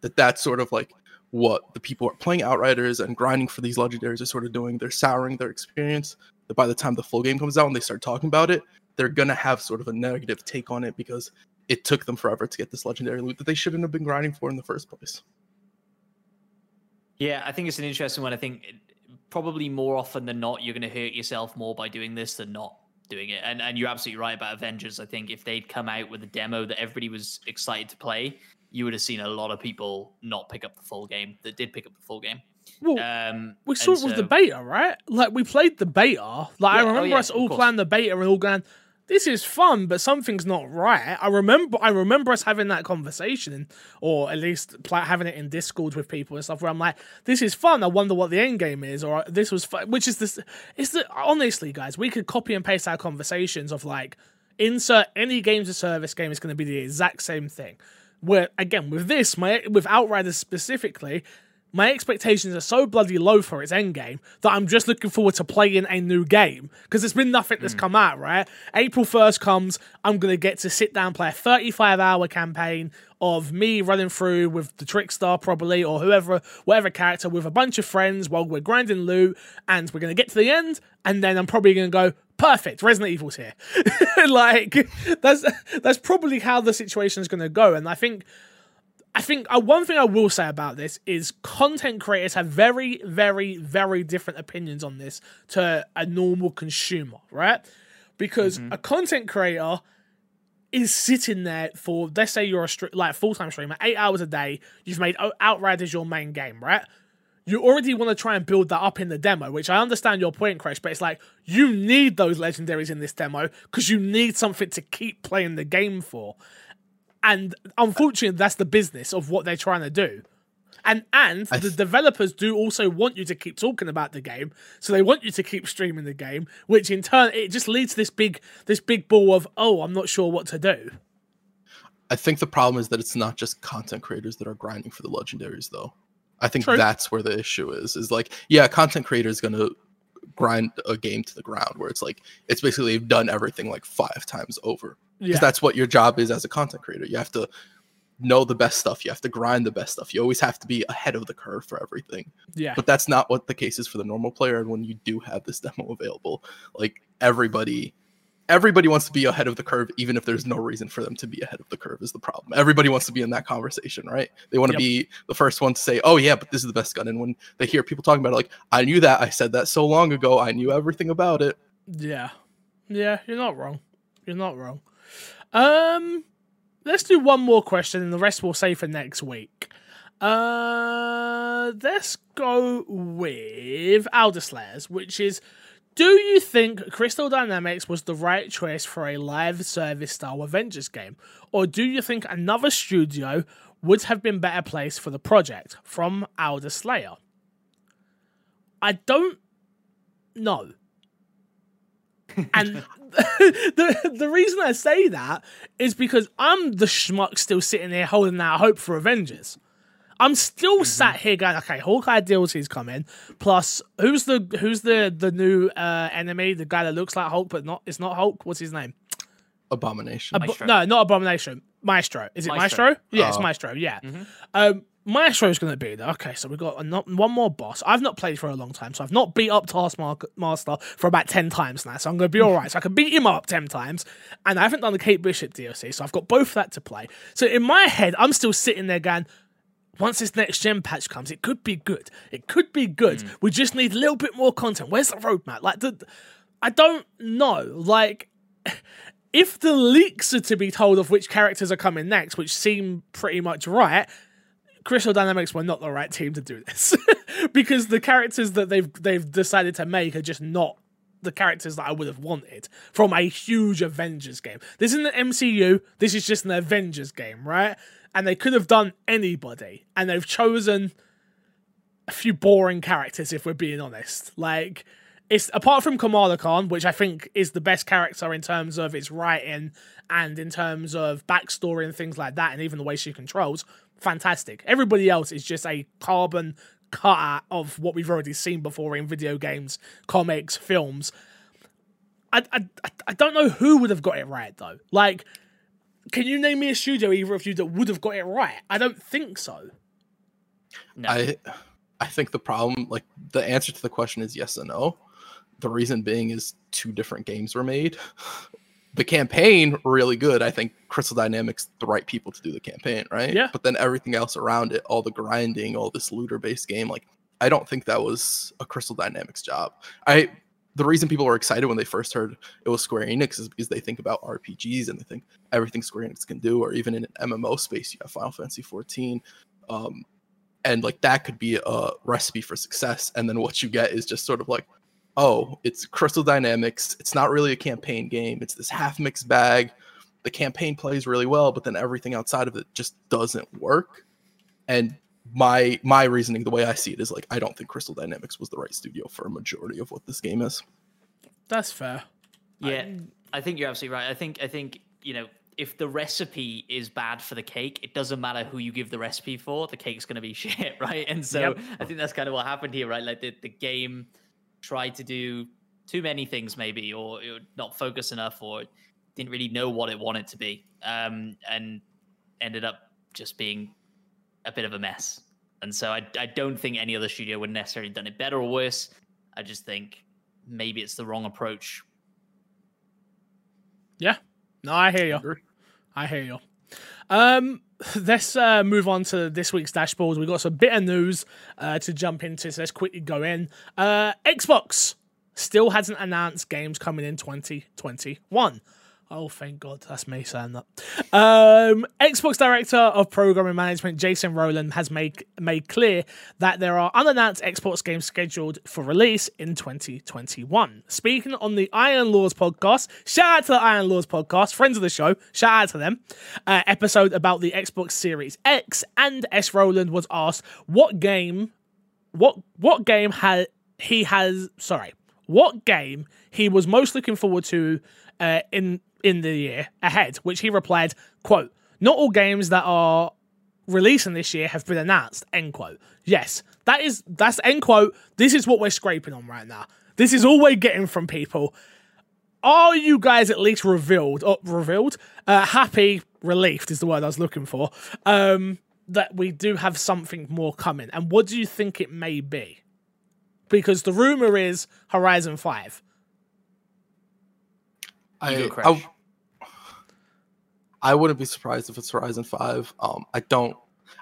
Speaker 3: That that's sort of like what the people are playing outriders and grinding for these legendaries are sort of doing. They're souring their experience. That by the time the full game comes out and they start talking about it they're gonna have sort of a negative take on it because it took them forever to get this legendary loot that they shouldn't have been grinding for in the first place
Speaker 2: Yeah, I think it's an interesting one. I think probably more often than not, you're going to hurt yourself more by doing this than not doing it. And and you're absolutely right about Avengers. I think if they'd come out with a demo that everybody was excited to play, you would have seen a lot of people not pick up the full game that did pick up the full game.
Speaker 1: Well,
Speaker 2: Um,
Speaker 1: we saw it with the beta, right? Like we played the beta. Like I
Speaker 2: Yeah, oh
Speaker 1: remember
Speaker 2: yeah,
Speaker 1: us all
Speaker 2: course.
Speaker 1: playing the beta and all going, "This is fun, but something's not right." I remember, I remember us having that conversation, or at least having it in Discord with people and stuff, where I'm like, "This is fun. I wonder what the end game is," or "This was fun." Which is this? It's the honestly, guys, we could copy and paste our conversations of like, insert any games of service game is going to be the exact same thing. Where again with this, my with Outriders specifically, my expectations are so bloody low for its end game that I'm just looking forward to playing a new game because there's been nothing that's hmm. come out, right? April 1st comes, I'm going to get to sit down, play a 35 hour campaign of me running through with the Trickster probably or whoever, whatever character with a bunch of friends while we're grinding loot and we're going to get to the end and then I'm probably going to go, perfect, Resident Evil's here. like, that's, that's probably how the situation is going to go. And I think I think uh, one thing I will say about this is content creators have very, very, very different opinions on this to a normal consumer, right? Because a content creator is sitting there for let's say you're a str- like full time streamer, eight hours a day. You've made O- Outriders your main game, right? You already want to try and build that up in the demo, which I understand your point, Crash, but it's like you need those legendaries in this demo because you need something to keep playing the game for. And unfortunately, that's the business of what they're trying to do. And and the developers do also want you to keep talking about the game, so they want you to keep streaming the game, which in turn it just leads to this big this big ball of oh I'm not sure what to do.
Speaker 3: I think the problem is that it's not just content creators that are grinding for the legendaries, though. I think
Speaker 1: True.
Speaker 3: that's where the issue is. Is like, yeah, content creator is gonna grind a game to the ground, where it's like it's basically they've done everything like five times over.
Speaker 1: Yeah,
Speaker 3: Because that's what your job is as a content creator. You have to know the best stuff. You have to grind the best stuff. You always have to be ahead of the curve for everything.
Speaker 1: yeah,
Speaker 3: But that's not what the case is for the normal player. And when you do have this demo available, like everybody everybody wants to be ahead of the curve even if there's no reason for them to be ahead of the curve is the problem everybody wants to be in that conversation right they want to
Speaker 1: Yep.
Speaker 3: be the first one to say oh yeah but this is the best gun and when they hear people talking about it like i knew that i said that so long ago i knew everything about it
Speaker 1: yeah, yeah. You're not wrong. You're not wrong. Um, let's do one more question, and the rest we'll save for next week. Uh, let's go with Elder Slayers, which is Do you think Crystal Dynamics was the right choice for a live service style Avengers game? Or do you think another studio would have been better placed for the project? From Elder Slayer. I don't know. and the the reason I say that is because I'm the schmuck still sitting there holding out hope for Avengers. I'm still sat here going, okay, Hawkeye DLC's coming. Plus, who's the who's the the new uh, enemy? The guy that looks like Hulk but not it's not Hulk. What's his name?
Speaker 3: Abomination.
Speaker 1: Abo-
Speaker 2: Maestro.
Speaker 1: no, not Abomination. Maestro. Is it Maestro?
Speaker 2: Maestro.
Speaker 1: Yeah, it's
Speaker 3: Oh.
Speaker 1: Maestro. Yeah. Um, Maestro's going to be there. Okay, so we've got not, one more boss. I've not played for a long time, so I've not beat up Taskmaster for about 10 times now, so I'm going to be all right. So I can beat him up 10 times, and I haven't done the Kate Bishop DLC, so I've got both that to play. So in my head, I'm still sitting there going, once this next gen patch comes, it could be good. It could be good. Mm. We just need a little bit more content. Where's the roadmap? Like, the, I don't know. Like, if the leaks are to be told of which characters are coming next, which seem pretty much right, Crystal Dynamics were not the right team to do this because the characters that they've they've decided to make are just not the characters that I would have wanted from a huge Avengers game. This isn't an MCU. This is just an Avengers game, right? And they could have done anybody, and they've chosen a few boring characters, if we're being honest. Like, it's apart from Kamala Khan, which I think is the best character in terms of its writing and in terms of backstory and things like that, and even the way she controls. Fantastic. Everybody else is just a carbon cutout of what we've already seen before in video games, comics, films. I, I, I don't know who would have got it right though. Like, can you name me a studio, either of you, that would have got it right? I don't think so.
Speaker 2: No.
Speaker 3: I I think the problem, like the answer to the question is yes and no. The reason being is two different games were made. The campaign really good. I think Crystal Dynamics the right people to do the campaign, right?
Speaker 1: Yeah.
Speaker 3: But then everything else around it, all the grinding, all this looter based game, like I don't think that was a Crystal Dynamics job. I the reason people were excited when they first heard it was Square Enix is because they think about RPGs and they think everything Square Enix can do, or even in an MMO space, you have Final Fantasy 14. Um, and like that could be a recipe for success and then what you get is just sort of like oh it's crystal dynamics it's not really a campaign game it's this half mixed bag the campaign plays really well but then everything outside of it just doesn't work and my my reasoning the way i see it is like i don't think crystal dynamics was the right studio for a majority of what this game is
Speaker 1: That's fair.
Speaker 2: Yeah, I think you're absolutely right. I think I think you know if the recipe is bad for the cake, it doesn't matter who you give the recipe for. The cake's going to be shit, right? And so
Speaker 1: Yep.
Speaker 2: I think that's kind of what happened here, right? Like the the game tried to do too many things, maybe, or it not focus enough, or didn't really know what it wanted to be, um, and ended up just being a bit of a mess. And so I, I don't think any other studio would necessarily done it better or worse. I just think maybe it's the wrong approach
Speaker 1: Yeah. No, I hear you. I hear you. Um, let's uh, move on to this week's dashboard. We've got some bit of news uh, to jump into, so let's quickly go in. Uh, Xbox still hasn't announced games coming in 2021. Oh, thank God. That's me saying that. Um, Xbox Director of Programming Management Jason Ronald has made made clear that there are unannounced Xbox games scheduled for release in 2021. Speaking on the Iron Laws podcast, shout out to the Iron Laws podcast, friends of the show, shout out to them. Uh, episode about the Xbox Series X, and S. Ronald was asked what game, what what game had he has sorry, what game he was most looking forward to uh, in in the year ahead, which he replied, quote, not all games that are releasing this year have been announced, end quote. Yes, that is that's end quote. This is what we're scraping on right now. This is all we're getting from people. Are you guys at least revealed or revealed? Uh, happy, relieved is the word I was looking for. Um, that we do have something more coming. And what do you think it may be? Because the rumor is Horizon 5.
Speaker 3: I, I I wouldn't be surprised if it's Horizon Five. Um, I don't.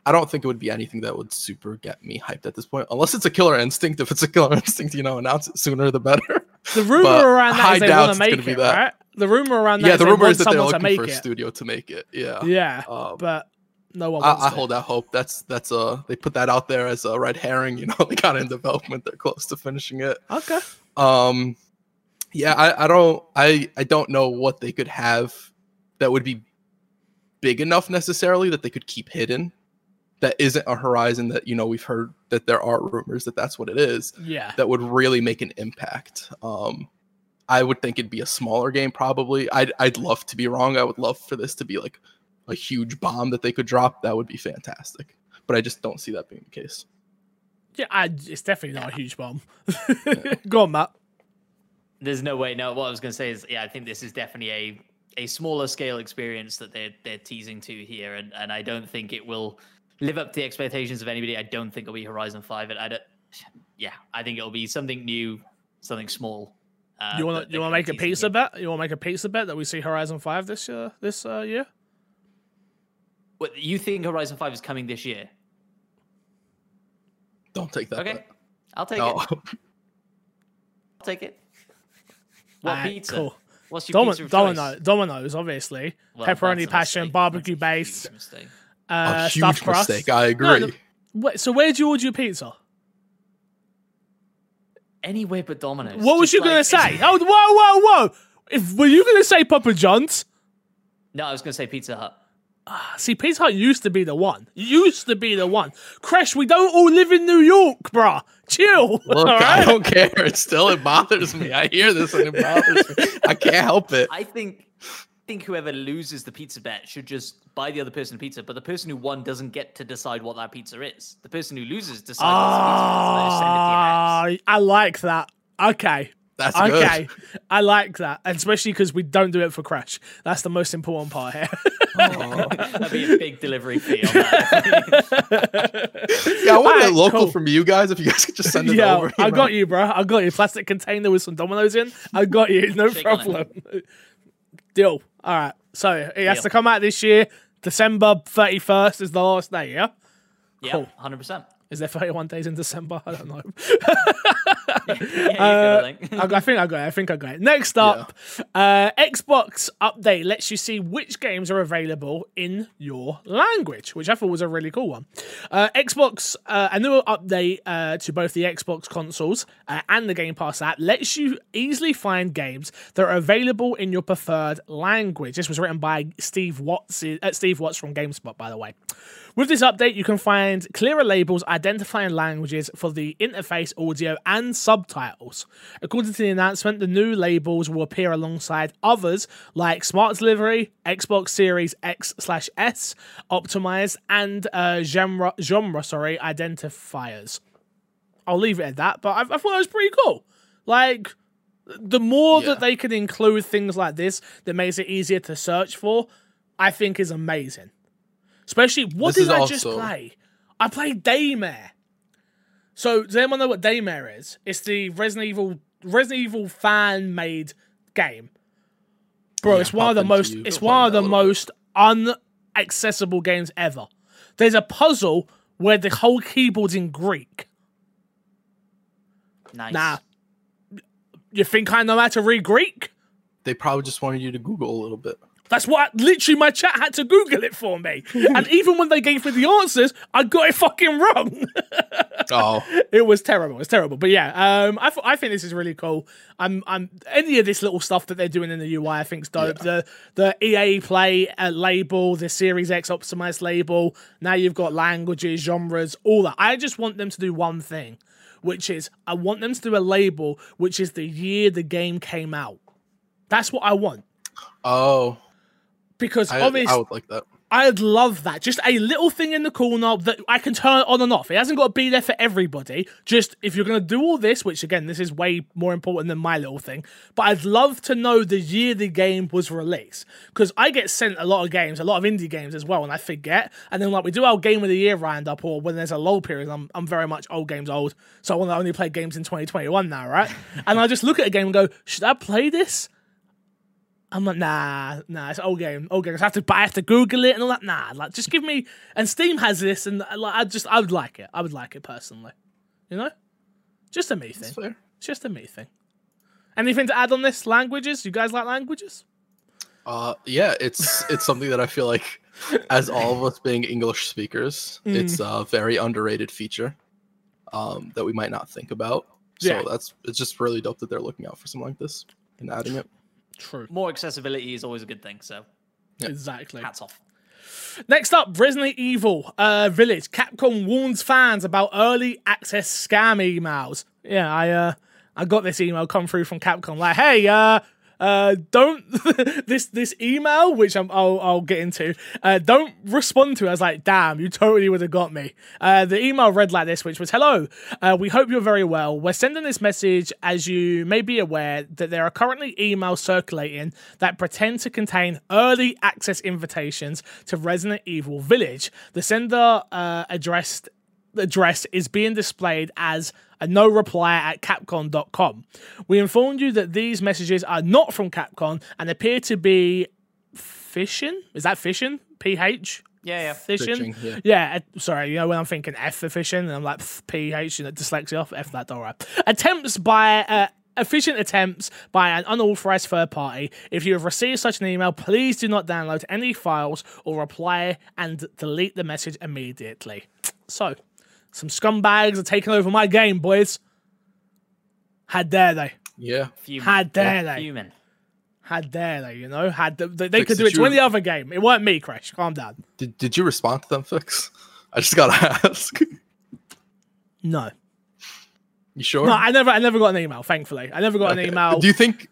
Speaker 3: I don't think it would be anything that would super get me hyped at this point, unless it's a Killer Instinct. If it's a Killer Instinct, you know, announce it sooner the better.
Speaker 1: The rumor
Speaker 3: But
Speaker 1: around that is they want to make
Speaker 3: be
Speaker 1: it,
Speaker 3: that.
Speaker 1: right? The rumor around that
Speaker 3: yeah,
Speaker 1: is
Speaker 3: the rumor is that they're looking for a
Speaker 1: it.
Speaker 3: studio to make it. Yeah,
Speaker 1: Yeah,
Speaker 3: Um,
Speaker 1: but no one
Speaker 3: I, I hold out hope. That's that's uh they put that out there as a red herring. You know, they got in development. They're close to finishing it.
Speaker 1: Okay.
Speaker 3: Um, yeah, I, I don't I I don't know what they could have that would be big enough necessarily that they could keep hidden. That isn't a Horizon that you know we've heard that there are rumors that that's what it is.
Speaker 1: Yeah.
Speaker 3: That would really make an impact. Um, I would think it'd be a smaller game probably. I'd I'd love to be wrong. I would love for this to be like a huge bomb that they could drop. That would be fantastic. But I just don't see that being the case.
Speaker 1: Yeah, I, it's definitely not a huge bomb. Go on, Matt.
Speaker 2: There's no way. No, what I was going to say is, yeah, I think this is definitely a a smaller scale experience that they're they're teasing to here, and and I don't think it will live up to the expectations of anybody. I don't think it'll be Horizon Five, and I don't. Yeah, I think it'll be something new, something small. Uh,
Speaker 1: You want to you want to make a
Speaker 2: teasing
Speaker 1: pizza
Speaker 2: here.
Speaker 1: bet? You want to make a pizza bet that we see Horizon Five this year? This uh, year?
Speaker 2: What, you think Horizon Five is coming this year?
Speaker 3: Don't take that.
Speaker 2: Okay,
Speaker 3: bet.
Speaker 2: I'll take
Speaker 3: No.
Speaker 2: it. I'll take it. What
Speaker 1: Alright,
Speaker 2: pizza?
Speaker 1: Cool.
Speaker 2: What's your
Speaker 1: Domin-
Speaker 2: pizza of
Speaker 1: Domino- Domino's, obviously.
Speaker 2: Well,
Speaker 1: Pepperoni passion,
Speaker 2: mistake.
Speaker 1: barbecue
Speaker 2: That's a huge
Speaker 1: base,
Speaker 2: mistake.
Speaker 1: uh,
Speaker 3: a
Speaker 1: stuffed
Speaker 3: huge
Speaker 1: crust.
Speaker 3: mistake. I agree.
Speaker 1: No, no, Wait, so where do you order your pizza?
Speaker 2: Anywhere but Domino's.
Speaker 1: What was
Speaker 2: Just
Speaker 1: you gonna say? Oh, whoa, whoa, whoa! If were you gonna say Papa John's?
Speaker 2: No, I was gonna say Pizza Hut.
Speaker 1: See, Pizza Hut used to be the one. Used to be the one. Crash, we don't all live in New York, bruh. Chill.
Speaker 3: Look,
Speaker 1: all
Speaker 3: I don't care. It still it bothers me. I hear this and it bothers me. I can't help it.
Speaker 2: I think I think whoever loses the pizza bet should just buy the other person a pizza, but the person who won doesn't get to decide what that pizza is. The person who loses decides what the pizza is, and they just send it to your house.
Speaker 1: Ah, I like that. Okay.
Speaker 3: That's
Speaker 1: Okay,
Speaker 3: good.
Speaker 1: I like that, and especially because we don't do it for Crash. That's the most important part here.
Speaker 3: Oh.
Speaker 2: That'd be a big delivery fee on that.
Speaker 3: Yeah, I want
Speaker 1: Alright,
Speaker 3: it local
Speaker 1: cool.
Speaker 3: from you guys. If you guys could just send it
Speaker 1: yeah,
Speaker 3: over.
Speaker 1: I got you, bro. I got you. Plastic container with some dominoes in. I got you. No
Speaker 2: Shake
Speaker 1: problem. Deal. All right. So it has
Speaker 2: Deal.
Speaker 1: to come out this year. December thirty first is the last day. Yeah.
Speaker 2: yeah,
Speaker 1: Cool.
Speaker 2: hundred percent.
Speaker 1: Is there thirty one days in December? I don't know.
Speaker 2: Yeah, you
Speaker 1: Uh,
Speaker 2: I think.
Speaker 1: I, I think I got it. I think I got it. Next up, uh, Xbox update lets you see which games are available in your language, which I thought was a really cool one. Uh, Xbox, uh, a new update uh, to both the Xbox consoles uh, and the Game Pass app lets you easily find games that are available in your preferred language. This was written by Steve Watts, uh, Steve Watts from GameSpot, by the way. With this update, you can find clearer labels identifying languages for the interface, audio, and subtitles. According to the announcement, the new labels will appear alongside others like Smart Delivery, Xbox Series X slash S, optimized, and uh, genre, genre sorry, identifiers. I'll leave it at that, but I, I thought it was pretty cool. Like, the more
Speaker 3: Yeah.
Speaker 1: that they can include things like this that makes it easier to search for, I think is amazing. Especially, what
Speaker 3: This
Speaker 1: did
Speaker 3: is
Speaker 1: I just play? I played Daymare. So, does anyone know what Daymare is? It's the Resident Evil Resident Evil fan made game. Bro,
Speaker 3: Yeah,
Speaker 1: it's one of the most it's one of the
Speaker 3: out a
Speaker 1: most unaccessible games ever. There's a puzzle where the whole keyboard's in Greek.
Speaker 2: Nice.
Speaker 1: Nah. You think I know how to read Greek?
Speaker 3: they probably just wanted you to Google a little bit.
Speaker 1: That's what literally my chat had to Google it for me. and even when they gave me the answers, I got it fucking wrong.
Speaker 3: Oh,
Speaker 1: it was terrible. It's terrible. But yeah, um, I, th- I think this is really cool. I'm, I'm any of this little stuff that they're doing in the UI, I think's dope. The the EA Play uh, label, the Series X optimized label. Now you've got languages, genres, all that. I just want them to do one thing, which is I want them to do a label which is the year the game came out. That's what I want
Speaker 3: oh,
Speaker 1: because
Speaker 3: I,
Speaker 1: obviously
Speaker 3: I would like that.
Speaker 1: I'd love that. Just a little thing in the corner that I can turn on and off. It hasn't got to be there for everybody. Just if you're going to do all this, which again, this is way more important than my little thing, but I'd love to know the year the game was released. Because I get sent a lot of games, a lot of indie games as well, and I forget. And then, like, we do our game of the year roundup, or when there's a lull period, I'm, I'm very much old games old. So I want to only play games in 2021 now, right? and I just look at a game and go, should I play this? I'm like, nah, nah, it's old game, old game. I have to, buy, I have to Google it and all that. Nah, like, just give me. And Steam has this, and like, I just, I would like it. I would like it personally. You know, just a me
Speaker 3: That's
Speaker 1: thing.
Speaker 3: fair.
Speaker 1: It's just a me thing. Anything to add on this? Languages? You guys like languages?
Speaker 3: Uh, yeah, it's it's something that I feel like, as all of us being English speakers, it's
Speaker 1: Mm.
Speaker 3: a very underrated feature, um, that we might not think about. So
Speaker 1: Yeah.
Speaker 3: that's it's just really dope that they're looking out for something like this and adding it.
Speaker 1: True.
Speaker 2: More accessibility is always a good thing. So
Speaker 3: Yeah.
Speaker 1: Exactly.
Speaker 2: hats off.
Speaker 1: Next up, Resident Evil uh, Village. Capcom warns fans about early access scam emails. Yeah, I uh, I got this email come through from Capcom like, hey, uh, uh, don't this this email, which I'm, I'll I'll get into. Uh, don't respond to. it. I was like, damn, you totally would have got me. Uh, the email read like this, which was, hello, uh, we hope you're very well. We're sending this message as you may be aware that there are currently emails circulating that pretend to contain early access invitations to Resident Evil Village. The sender uh, addressed address is being displayed as a no reply at capcom.com. We informed you that these messages are not from Capcom and appear to be phishing. Is that phishing? PH?
Speaker 2: Yeah, yeah.
Speaker 1: Phishing?
Speaker 3: Phishing, yeah.
Speaker 1: Yeah, uh, sorry, you know, when I'm thinking F for phishing, and I'm like pff, PH, you know, dyslexia off, F that, all right. Attempts by, uh, efficient attempts by an unauthorized third party. If you have received such an email, please do not download any files or reply and delete the message immediately. So, some scumbags are taking over my game, boys. How dare they?
Speaker 3: Yeah,
Speaker 2: Fuming.
Speaker 1: How dare they?
Speaker 2: Fuming.
Speaker 1: How dare they? You know, had they, they, they
Speaker 3: Fix
Speaker 1: could do
Speaker 3: it,
Speaker 1: it to
Speaker 3: you-
Speaker 1: any other game. It weren't me, Crash. Calm down.
Speaker 3: did did you respond to them, Fix? I just gotta ask.
Speaker 1: No,
Speaker 3: You sure?
Speaker 1: no, I never, I never got an email. Thankfully, I never got
Speaker 3: Okay.
Speaker 1: an email.
Speaker 3: Do you think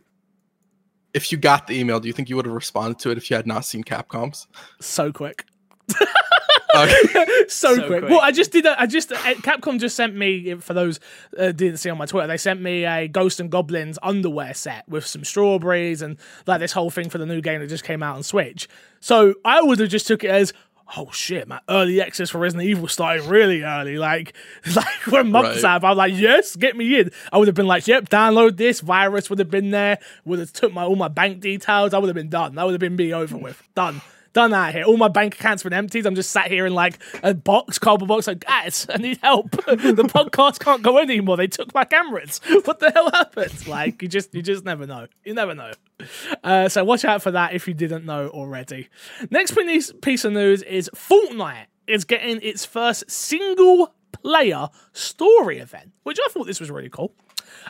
Speaker 3: if you got the email, do you think you would have responded to it if you had not seen Capcom's?
Speaker 1: so quick.
Speaker 3: Okay.
Speaker 1: so,
Speaker 2: So
Speaker 1: quick.
Speaker 2: quick.
Speaker 1: Well, I just did. A, I just uh, Capcom just sent me for those uh, didn't see on my Twitter. They sent me a Ghost and Goblins underwear set with some strawberries and like this whole thing for the new game that just came out on Switch. So I would have just took it as. Oh shit, my Early access for Resident Evil started really early, like like when months
Speaker 3: Right.
Speaker 1: out. I was like, yes, get me in. I would have been like, yep, download this. Virus would have been there. Would have took my all my bank details. I would have been done. That would have been me over with. Done. Done that here. All my bank accounts been emptied. I'm just sat here in like a box, cardboard box. Like, guys, I need help. the podcast can't go anymore. They took my cameras. What the hell happened? Like, you just, you just never know. You never know. Uh, so watch out for that if you didn't know already. Next piece of news is Fortnite is getting its first single player story event, which I thought this was really cool.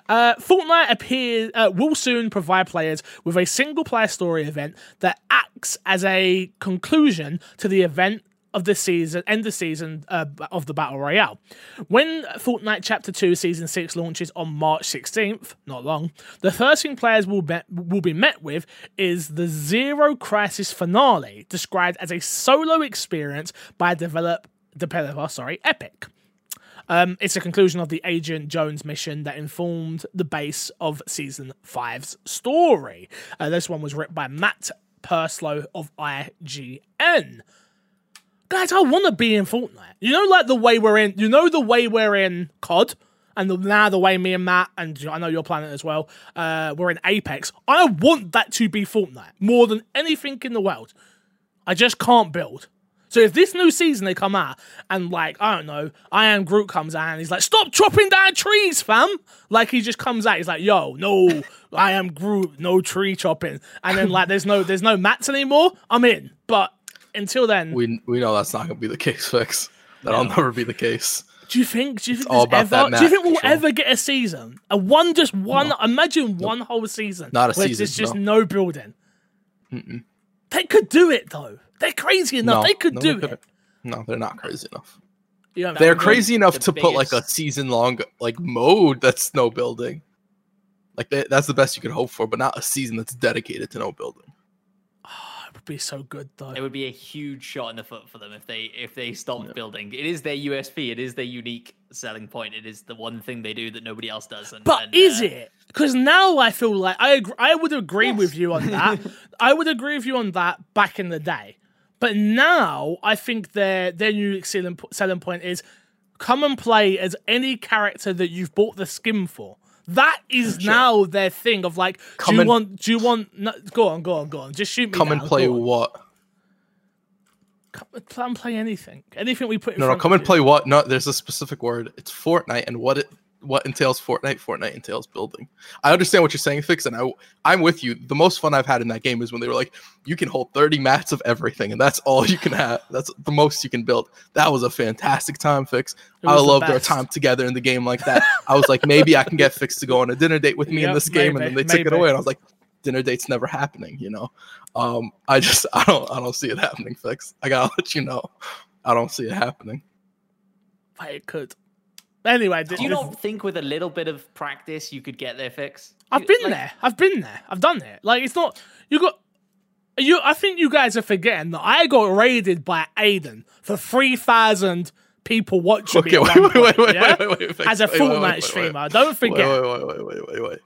Speaker 1: Uh, Fortnite appears uh, will soon provide players with a single player story event that acts as a conclusion to the event of the season, end of season uh, of the battle royale. When Fortnite Chapter Two Season Six launches on March 16th, not long, the first thing players will be, will be met with is the Zero Crisis finale, described as a solo experience by develop developer, sorry, Epic. Um, it's a conclusion of the Agent Jones mission that informed the base of season five's story. Uh, this one was written by Matt Purslow of IGN. Guys, I want to be in Fortnite. You know, like the way we're in. You know the way we're in COD, and the, now the way me and Matt and I know your planet as well. Uh, we're in Apex. I want that to be Fortnite more than anything in the world. I just can't build. So if this new season they come out and like I don't know, I am Groot comes out and he's like, "Stop chopping down trees, fam!" Like he just comes out, he's like, "Yo, no, I am Groot, no tree chopping," and then like there's no there's no mats anymore. I'm in, but until then,
Speaker 3: We we know that's not gonna be the case, fix. That'll never be the case.
Speaker 1: do you think? Do you think ever? Do you think we'll
Speaker 3: control.
Speaker 1: ever get a season? A one, just one. Imagine one whole season.
Speaker 3: Not a
Speaker 1: where
Speaker 3: season,
Speaker 1: There's just
Speaker 3: no.
Speaker 1: no building. They could do it though. They're crazy enough.
Speaker 3: No,
Speaker 1: they could
Speaker 3: no,
Speaker 1: do
Speaker 3: they
Speaker 1: it.
Speaker 3: No, they're not crazy enough.
Speaker 1: You know,
Speaker 3: They're crazy enough
Speaker 2: the
Speaker 3: to put like a season long like mode that's no building. Like that, that's the best you could hope for, but not a season that's dedicated to no building.
Speaker 1: It would be so good though.
Speaker 2: It would be a huge shot in the foot for them if they if they stopped building. It is their USP. It is their unique selling point. It is the one thing they do that nobody else does. And,
Speaker 1: But
Speaker 2: and,
Speaker 1: is
Speaker 2: uh,
Speaker 1: it? Because now I feel like I agree, I would agree with you on that. I would agree with you on that back in the day. But now I think their their unique selling selling point is come and play as any character that you've bought the skin for. That is now their thing of like,
Speaker 3: Come
Speaker 1: do you want? Do you want? No, go on, go on, go on. Just shoot me.
Speaker 3: Come and play what?
Speaker 1: Come and play, anything. Anything we put. In
Speaker 3: No, no, come and
Speaker 1: you.
Speaker 3: play what? No, there's a specific word. It's Fortnite, and what it what entails Fortnite. Fortnite entails building. I understand what you're saying, Fix, and I I'm with you. The most fun I've had in that game is when they were like, you can hold 30 mats of everything, and that's all you can have. That's the most you can build. That was a fantastic time, Fix. I loved our time together in the game like that. I was like, maybe I can get Fix to go on a dinner date with me in this game, and then they took it away, and I was like. Dinner date's never happening, you know. Um, I just I don't I don't see it happening, Fix. I gotta let you know, I don't see it happening.
Speaker 1: But it could. Anyway,
Speaker 2: Do you not think with a little bit of practice you could get there fix?
Speaker 1: I've been
Speaker 2: like,
Speaker 1: there. I've been there. I've done it. Like it's not you got you. I think you guys are forgetting that I got raided by Aiden for three thousand people watching me.
Speaker 3: Okay,
Speaker 1: at
Speaker 3: wait, wait,
Speaker 1: point,
Speaker 3: wait, wait,
Speaker 1: yeah?
Speaker 3: wait, wait, wait, Fix.
Speaker 1: As a
Speaker 3: Wait, wait, wait,
Speaker 1: Fortnite
Speaker 3: wait, wait.
Speaker 1: streamer, don't forget.
Speaker 3: Wait, wait, wait, wait, wait, wait, wait.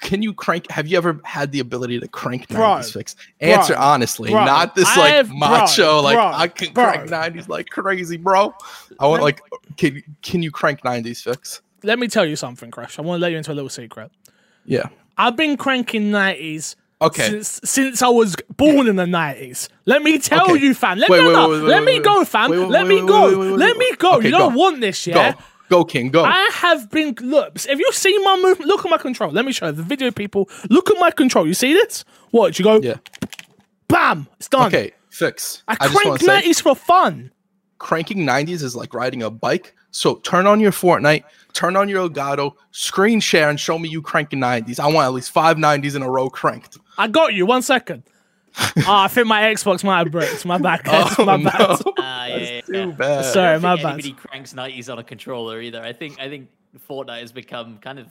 Speaker 3: Can you crank? Have you ever had the ability to crank
Speaker 1: Bro,
Speaker 3: 90s fix? Answer
Speaker 1: bro,
Speaker 3: honestly,
Speaker 1: bro,
Speaker 3: not this like
Speaker 1: I've- bro,
Speaker 3: macho, like
Speaker 1: bro,
Speaker 3: I can
Speaker 1: bro.
Speaker 3: crank 90s like crazy, bro. I want like, can can you crank 90s fix?
Speaker 1: Let me tell you something, Crash. I want to let you into a little secret.
Speaker 3: Yeah.
Speaker 1: I've been cranking nineties.
Speaker 3: Okay.
Speaker 1: Since, since I was born in the nineties. Let me tell
Speaker 3: Okay.
Speaker 1: you, fam. Let
Speaker 3: Wait,
Speaker 1: me
Speaker 3: wait,
Speaker 1: no,
Speaker 3: wait,
Speaker 1: let me go, fam. Let me go. let me go. You don't
Speaker 3: go.
Speaker 1: want this, yeah?
Speaker 3: Go, go, King, go.
Speaker 1: I have been look. if you see my movement? Look at my control. Let me show you the video, people. Look at my control. You see this? Watch. You go.
Speaker 3: yeah.
Speaker 1: Bam. It's done.
Speaker 3: Okay, fix.
Speaker 1: I,
Speaker 3: I,
Speaker 1: crank nineties for fun.
Speaker 3: Cranking 90s is like riding a bike. So turn on your Fortnite, turn on your Elgato, screen share, and show me you cranking 90s. I want at least five 90s in a row cranked.
Speaker 1: I got you. One second. Ah, I think my Xbox might have bricked. My bad. guys.
Speaker 3: Oh,
Speaker 1: my
Speaker 3: no.
Speaker 1: bad.
Speaker 2: Ah, yeah, yeah,
Speaker 3: Too
Speaker 2: yeah.
Speaker 3: bad.
Speaker 2: I
Speaker 1: Sorry,
Speaker 2: don't
Speaker 1: my
Speaker 2: think
Speaker 1: bad.
Speaker 2: Anybody cranks 90s on a controller either. I think I think Fortnite has become kind of.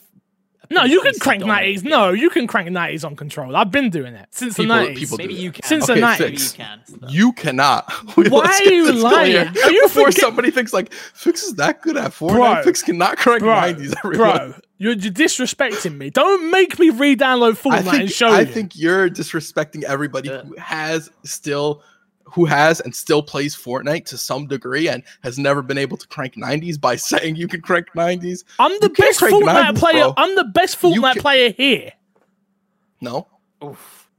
Speaker 2: A
Speaker 1: No, you can crank nineties. No, you can crank nineties on control. I've been doing it since the
Speaker 3: People-
Speaker 1: nineties.
Speaker 3: people do
Speaker 2: Maybe you can.
Speaker 1: Since the
Speaker 3: Okay,
Speaker 1: 90s.
Speaker 2: You
Speaker 3: fix.
Speaker 2: can.
Speaker 3: You cannot.
Speaker 1: Why
Speaker 3: Let's
Speaker 1: are
Speaker 3: get
Speaker 1: you lying?
Speaker 3: clear.
Speaker 1: Are you
Speaker 3: Before
Speaker 1: forget-
Speaker 3: somebody thinks like Fix is that good at Fortnite,
Speaker 1: Bro.
Speaker 3: Fix cannot crank
Speaker 1: bro,
Speaker 3: 90s. Everyone.
Speaker 1: bro, you're, you're disrespecting me. Don't make me re-download
Speaker 3: I
Speaker 1: Fortnite and
Speaker 3: think
Speaker 1: show
Speaker 3: I
Speaker 1: you.
Speaker 3: think you're disrespecting everybody
Speaker 2: Yeah.
Speaker 3: who has still who has and still plays Fortnite to some degree and has never been able to crank 90s by saying you can crank 90s.
Speaker 1: I'm the
Speaker 3: you
Speaker 1: best Fortnite
Speaker 3: 90s,
Speaker 1: player.
Speaker 3: bro.
Speaker 1: I'm the best Fortnite
Speaker 3: can-
Speaker 1: player here.
Speaker 3: No,
Speaker 2: Oof.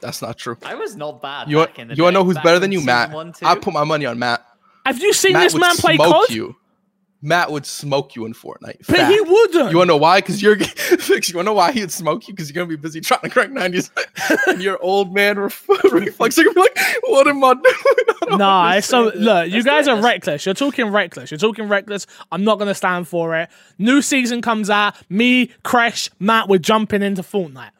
Speaker 3: that's not true.
Speaker 2: I was not bad.
Speaker 3: You want,
Speaker 2: back in the
Speaker 3: you want to know who's
Speaker 2: Back
Speaker 3: better than you, Matt?
Speaker 2: One.
Speaker 3: I put my money on Matt.
Speaker 1: Have you seen
Speaker 3: Matt
Speaker 1: this man play COD?
Speaker 3: you. Matt would smoke you in Fortnite.
Speaker 1: But
Speaker 3: Fact.
Speaker 1: he wouldn't.
Speaker 3: You wanna know why? Because you're fix. You wanna know why he'd smoke you? Because you're gonna be busy trying to crank 90s, and your old man ref- reflex. You're gonna be like, "What am I doing?" I
Speaker 1: Nah, it's so
Speaker 3: understand."
Speaker 1: look, you guys are reckless. You're talking reckless. You're talking reckless. I'm not gonna stand for it. New season comes out. Me, Crash, Matt, we're jumping into Fortnite.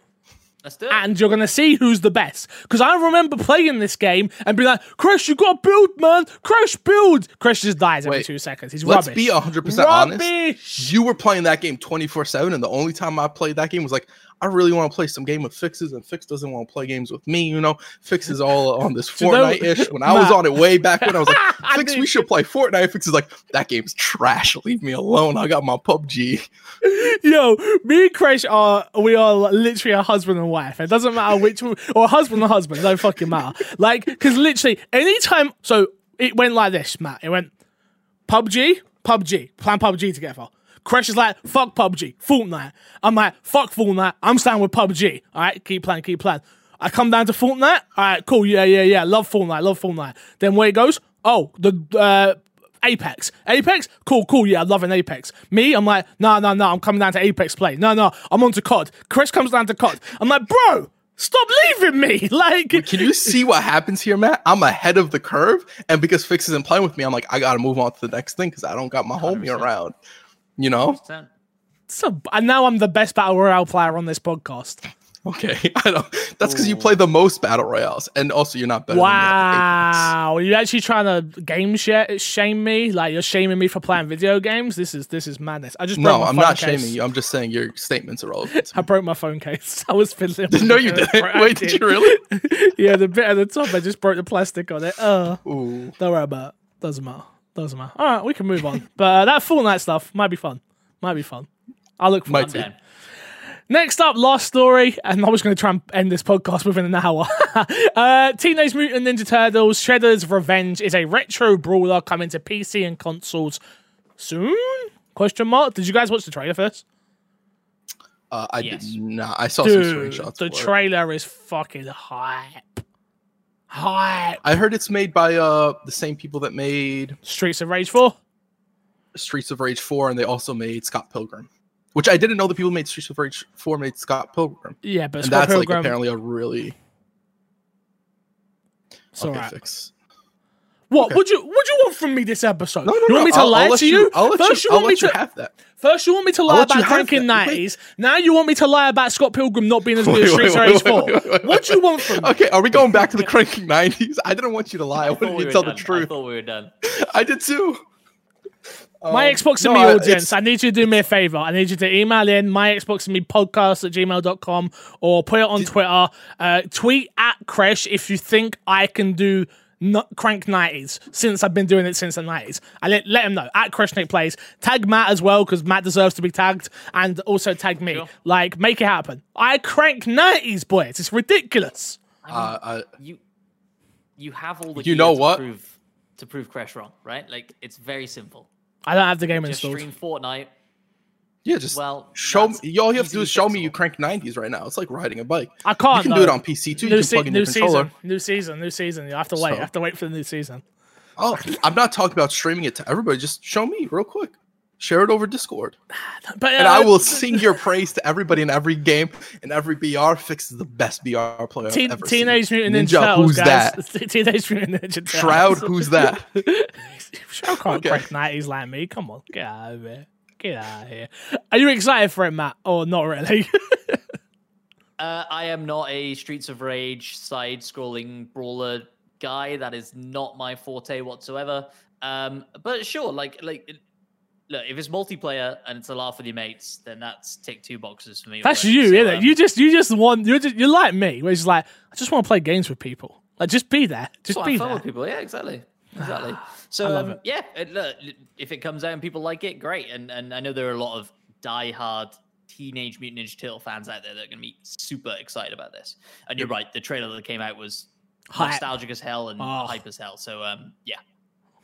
Speaker 2: Let's do it.
Speaker 1: and you're gonna see who's the best. Because I remember playing this game and be like, Crash, you got to build, man. Crash, build. Crash just dies every
Speaker 3: Wait,
Speaker 1: two seconds. He's rubbish.
Speaker 3: Let's be 100% honest. You were playing that game 24 7, and the only time I played that game was like, I really want to play some game with Fixes, and Fix doesn't want to play games with me. You know, Fix is all on this Fortnite ish. When I was on it way back when I was like, Fix, we should play Fortnite. Fix is like, that game's trash. Leave me alone. I got my PUBG.
Speaker 1: Yo, me and Crash are we are literally a husband and wife. It doesn't matter which or husband and husband. It don't fucking matter. Like, because literally anytime. So it went like this, Matt. It went PUBG, PUBG, plan PUBG together. Crash is like, fuck PUBG, Fortnite. I'm like, fuck Fortnite. I'm staying with PUBG. All right, keep playing, keep playing. I come down to Fortnite. All right, cool. Yeah, yeah, yeah. Love Fortnite. Love Fortnite. Then where it goes? Oh, the uh, Apex. Apex? Cool, cool. Yeah, I'm loving Apex. Me, I'm like, no, no, no. I'm coming down to Apex play. No, no. I'm on to COD. Chris comes down to COD. I'm like, bro, stop leaving me. Like,
Speaker 3: Can you see what happens here, Matt? I'm ahead of the curve, and because Fix isn't playing with me, I'm like, I gotta move on to the next thing because I don't got my homie
Speaker 2: 100%.
Speaker 3: around. You know?
Speaker 2: So-
Speaker 1: so, and now I'm the best battle royale player on this podcast.
Speaker 3: Okay, I don't. That's because you play the most battle royales, and also you're not better. Than me at Apex.
Speaker 1: Wow, are you actually trying to game share, shame me? Like you're shaming me for playing video games? This is this is madness. I just broke
Speaker 3: No,
Speaker 1: my
Speaker 3: I'm
Speaker 1: phone
Speaker 3: not
Speaker 1: case.
Speaker 3: shaming you. I'm just saying your statements are relevant.
Speaker 1: I broke my phone case. I was fiddling. with
Speaker 3: no, you didn't. Wait, did you really?
Speaker 1: yeah, the bit at the top, I just broke the plastic on it. Uh,
Speaker 3: Ooh.
Speaker 1: don't worry about it. Doesn't matter. Doesn't matter. All right, we can move on. But uh, that Fortnite stuff might be fun. Might be fun. I'll look forward to it. Next up, last story, and I was going to try and end this podcast within an hour. uh, Teenage Mutant Ninja Turtles: Shredder's Revenge is a retro brawler coming to PC and consoles soon? Question mark. Did you guys watch the trailer first?
Speaker 3: Uh, I
Speaker 2: Yes.
Speaker 3: did not. I saw some
Speaker 1: Dude,
Speaker 3: screenshots.
Speaker 1: the
Speaker 3: for
Speaker 1: trailer is fucking hype. Hype.
Speaker 3: I heard it's made by uh the same people that made
Speaker 1: Streets of Rage 4.
Speaker 3: Streets of Rage 4, and they also made Scott Pilgrim, which I didn't know the people who made Streets of Rage 4 made Scott Pilgrim,
Speaker 1: Yeah, but
Speaker 3: and
Speaker 1: Scott
Speaker 3: that's
Speaker 1: Pilgrim.
Speaker 3: like apparently a really okay
Speaker 1: alright.
Speaker 3: fix.
Speaker 1: What
Speaker 3: Okay.
Speaker 1: would you what you want from me this episode?
Speaker 3: No, no,
Speaker 1: you
Speaker 3: no.
Speaker 1: want me to
Speaker 3: I'll,
Speaker 1: lie
Speaker 3: I'll let
Speaker 1: to you?
Speaker 3: I'll let
Speaker 1: First
Speaker 3: you.
Speaker 1: you
Speaker 3: I'll
Speaker 1: want me to
Speaker 3: have that.
Speaker 1: First you want me to lie about
Speaker 3: have
Speaker 1: cranking nineties. Now you want me to lie about Scott Pilgrim not being as good as
Speaker 3: wait,
Speaker 1: Streets of Rage 4.
Speaker 3: wait, wait,
Speaker 1: What do you want from me?
Speaker 3: Okay, are we going back to the cranking 90s? I didn't want you to lie. I wanted you to tell
Speaker 2: done.
Speaker 3: the
Speaker 2: I
Speaker 3: truth.
Speaker 2: thought we were done.
Speaker 3: I did too.
Speaker 1: My
Speaker 3: Um,
Speaker 1: Xbox and
Speaker 3: no,
Speaker 1: me audience, I need you to do me a favor. I need you to email in my Xbox and me podcast at gmail.com or put it on Twitter. Uh, tweet at Crash if you think I can do n- crank 90s since I've been doing it since the 90s. I let, let him know. At Crash Nick Plays. Tag Matt as well because Matt deserves to be tagged and also tag me.
Speaker 2: Sure.
Speaker 1: Like, make it happen. I crank 90s, boys. It's ridiculous.
Speaker 3: Uh, uh,
Speaker 2: You you have all the
Speaker 3: You
Speaker 2: gear
Speaker 3: know
Speaker 2: to
Speaker 3: what?
Speaker 2: prove to prove Crash wrong, right? Like it's very simple.
Speaker 1: I don't have the game
Speaker 2: Just
Speaker 1: installed.
Speaker 2: stream Fortnite.
Speaker 3: Yeah, just
Speaker 2: Well,
Speaker 3: show me. All you have to do is show me you crank 90s right now. It's like riding a bike.
Speaker 1: I can't.
Speaker 3: You can
Speaker 1: though.
Speaker 3: do it on PC too. You
Speaker 1: New,
Speaker 3: can
Speaker 1: se-
Speaker 3: plug in
Speaker 1: new
Speaker 3: your controller.
Speaker 1: season, new season, new season. You have to wait.
Speaker 3: So-
Speaker 1: I have to wait for the new season.
Speaker 3: Oh, I'm not talking about streaming it to everybody. Just show me real quick. Share it over Discord,
Speaker 1: But
Speaker 3: and
Speaker 1: uh,
Speaker 3: I will sing your praise to everybody in every game. And every BR fix is the best BR player I've
Speaker 1: Teen-
Speaker 3: ever seen.
Speaker 1: Teenage Mutant Ninja,
Speaker 3: Ninja,
Speaker 1: Turtles,
Speaker 3: who's
Speaker 1: guys.
Speaker 3: that?
Speaker 1: Teenage Mutant Ninja Turtles.
Speaker 3: Shroud, who's that?
Speaker 1: Shroud can't
Speaker 3: Okay.
Speaker 1: crank nineties like me. Come on, get out of here. Get out of here. Are you excited for it, Matt? Or not really?
Speaker 2: Uh, I am not a Streets of Rage side-scrolling brawler guy. That is not my forte whatsoever. Um, but sure, like like look, if it's multiplayer and it's a laugh with your mates, then that's tick two boxes for me.
Speaker 1: That's
Speaker 2: already.
Speaker 1: you,
Speaker 2: So,
Speaker 1: isn't it?
Speaker 2: um,
Speaker 1: You just you just want you're just, you're like me, where it's like I just want to play games with people. Like just be there, just be there.
Speaker 2: with people. Yeah, exactly. Exactly. So um,
Speaker 1: it.
Speaker 2: yeah, it, look, if it comes out and people like it, great. And and I know there are a lot of diehard Teenage Mutant Ninja Turtle fans out there that are going to be super excited about this. And you're right, the trailer that came out was
Speaker 1: Hype.
Speaker 2: nostalgic as hell and
Speaker 1: Oh.
Speaker 2: hype as hell. So um, yeah,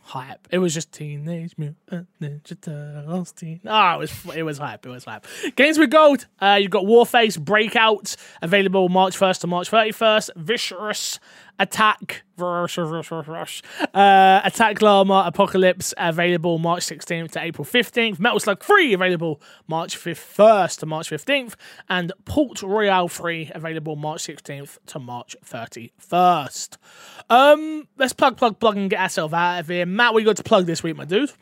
Speaker 1: hype. It was just Teenage Mutant Ninja Turtles. Teen- oh, it was it was hype. It was hype. Games with gold. Uh, you've got Warface Breakout available March first to March thirty first. Vicious Attack. Rush, rush, rush, rush. Uh, Attack Llama Apocalypse available March 16th to April 15th. Metal Slug 3 available March 1st to March 15th. And Port Royale 3 available March 16th to March 31st. Um, let's plug, plug, plug, and get ourselves out of here. Matt, you got to plug this week, my dude?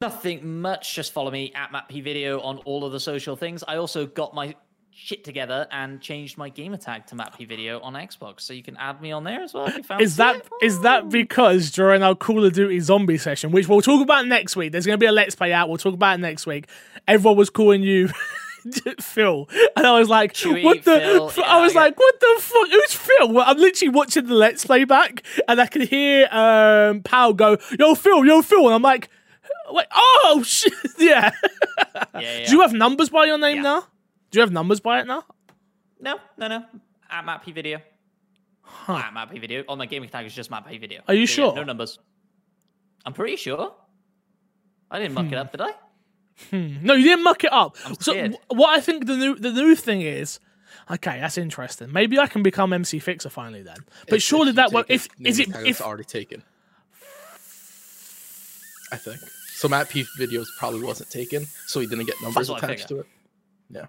Speaker 2: nothing much. Just follow me at MattP Video on all of the social things. I also got my shit together and changed my gamer tag to MattP Video on Xbox, so you can add me on there as well. If you fancy
Speaker 1: Is that
Speaker 2: it.
Speaker 1: is that because during our Call of Duty zombie session, which we'll talk about next week, there's going to be a let's play out. We'll talk about it next week. Everyone was calling you Phil, and I was like,
Speaker 2: Chewy,
Speaker 1: "What the?"
Speaker 2: Phil,
Speaker 1: f- I
Speaker 2: yeah,
Speaker 1: was
Speaker 2: I
Speaker 1: like, "What the fuck? Who's Phil?" Well, I'm literally watching the let's play back, and I can hear um, Pal go, "Yo, Phil, yo, Phil," and I'm like, "Wait, oh shit, yeah."
Speaker 2: Yeah, yeah.
Speaker 1: Do you have numbers by your name
Speaker 2: Yeah.
Speaker 1: now? Do you have numbers by it now?
Speaker 2: No, no, no. At MattP Video. At MattP Video. On my gaming tag is just MattP Video.
Speaker 1: Are you
Speaker 2: So, yeah,
Speaker 1: sure?
Speaker 2: no numbers. I'm pretty sure. I didn't muck it hmm. up, did I? Hmm.
Speaker 1: No, you didn't muck it up. so
Speaker 2: scared.
Speaker 1: what I think the new the new thing is, Okay, that's interesting. Maybe I can become MC Fixer finally then. But
Speaker 3: If-
Speaker 1: surely
Speaker 3: if
Speaker 1: that
Speaker 3: take
Speaker 1: won't. If is it if
Speaker 3: already taken? I think so. Matt P videos probably wasn't taken, so he didn't get numbers attached to it. Yeah.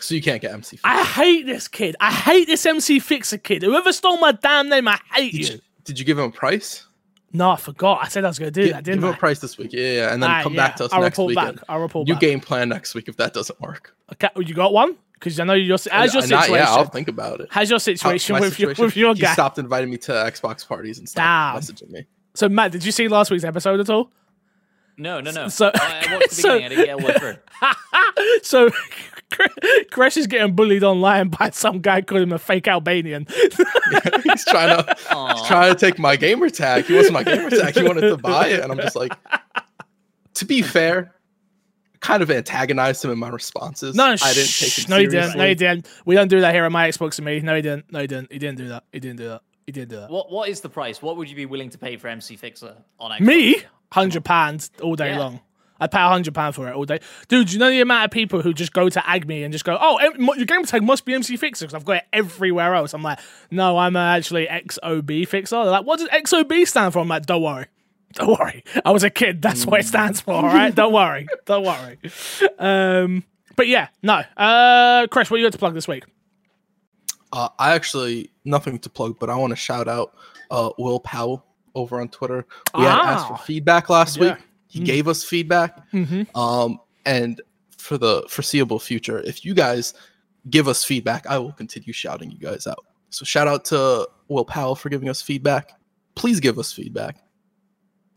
Speaker 3: So you can't get MC.
Speaker 1: I hate this kid. I hate this MC Fixer kid. Whoever stole my damn name, I hate
Speaker 3: did
Speaker 1: you.
Speaker 3: you, did you give him a price?
Speaker 1: No, I forgot. I said I was going to do
Speaker 3: Gi-
Speaker 1: that,
Speaker 3: give
Speaker 1: didn't
Speaker 3: him a price this week. Yeah, yeah, yeah. and then
Speaker 1: Alright,
Speaker 3: come
Speaker 1: yeah.
Speaker 3: back to us
Speaker 1: I'll
Speaker 3: next
Speaker 1: report
Speaker 3: weekend.
Speaker 1: back. I'll report
Speaker 3: New
Speaker 1: back.
Speaker 3: game plan next week if that doesn't work.
Speaker 1: Okay, you got one? Because I know your how's your
Speaker 3: not
Speaker 1: situation.
Speaker 3: yet. I'll think about it.
Speaker 1: How's your situation
Speaker 3: my
Speaker 1: with
Speaker 3: situation?
Speaker 1: your with your
Speaker 3: he
Speaker 1: guy?
Speaker 3: stopped inviting me to Xbox parties and stopped messaging me.
Speaker 1: So Matt, did you see last week's episode at all?
Speaker 2: No, no, no.
Speaker 1: So-
Speaker 2: I, I watched the
Speaker 1: so-
Speaker 2: I didn't get a word through.
Speaker 1: So Crash is getting bullied online by some guy calling him a fake Albanian.
Speaker 3: he's trying to he's trying to take my gamer tag. He wasn't my gamer tag. He wanted to buy it, and I'm just like, to be fair, kind of antagonized him in my responses.
Speaker 1: No,
Speaker 3: I didn't take
Speaker 1: shh,
Speaker 3: him
Speaker 1: no, he didn't. No, he didn't. We don't do that here on my Xbox and me. No, he didn't. No, he didn't. He didn't do that. He didn't do that. He didn't do that.
Speaker 2: What What is the price? What would you be willing to pay for MC Fixer on Xbox?
Speaker 1: Me, hundred pounds all day
Speaker 2: Yeah.
Speaker 1: long. I'd pay hundred pounds for it all day, dude. Do you know the amount of people who just go to Agme and just go, "Oh, your game tag must be MC Fixer" because I've got it everywhere else. I'm like, no, I'm uh, actually XOB Fixer. They're like, what does XOB stand for? I'm like, don't worry, don't worry. I was a kid. That's what it stands for. All right, don't worry, don't worry. Um, but yeah, no. Uh, Chris, what are you got to plug this week?
Speaker 3: Uh, I actually nothing to plug, but I want to shout out uh, Will Powell over on Twitter. We had asked for
Speaker 1: Ah.
Speaker 3: feedback last
Speaker 1: Yeah.
Speaker 3: week. He gave us feedback.
Speaker 1: Mhm.
Speaker 3: Um, and for the foreseeable future, if you guys give us feedback, I will continue shouting you guys out. So shout out to Will Powell for giving us feedback. Please give us feedback.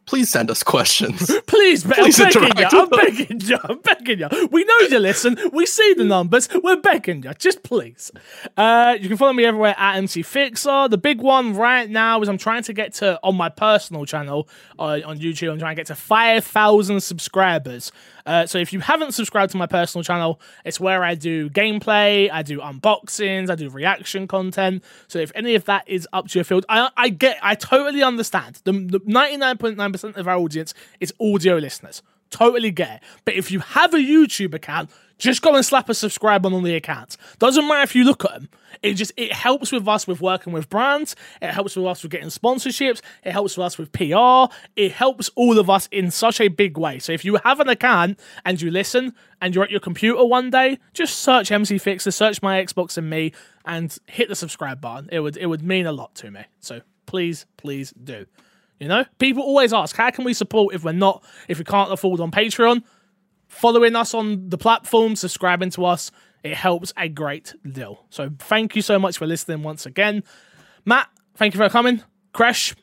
Speaker 3: Please send us questions.
Speaker 1: Please, be-
Speaker 3: Please
Speaker 1: I'm begging you. I'm begging you. I'm begging you. We know you listen. We see the numbers. We're begging you. Just please. Uh, you can follow me everywhere at MC Fixer. The big one right now is I'm trying to get to on my personal channel uh, on YouTube. I'm trying to get to five thousand subscribers. Uh, so if you haven't subscribed to my personal channel, it's where I do gameplay, I do unboxings, I do reaction content. So if any of that is up to your field, I, I get, I totally understand. The, the 99.9% of our audience is audio listeners. Totally get it. But if you have a YouTube account, just go and slap a subscribe on the accounts. Doesn't matter if you look at them. It just it helps with us with working with brands. It helps with us with getting sponsorships. It helps with us with PR. It helps all of us in such a big way. So if you have an account and you listen and you're at your computer one day, just search MC Fixer, search my Xbox and me, and hit the subscribe button. It would it would mean a lot to me. So please, please do. You know, people always ask, how can we support if we're not, if we can't afford on Patreon? Following us on the platform, subscribing to us, it helps a great deal. So thank you so much for listening once again. Matt, thank you for coming. Crash,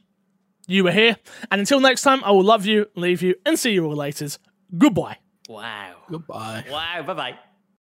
Speaker 1: you were here. And until next time, I will love you, leave you, and see you all later. Goodbye.
Speaker 2: Wow.
Speaker 3: Goodbye.
Speaker 2: Wow. Bye bye.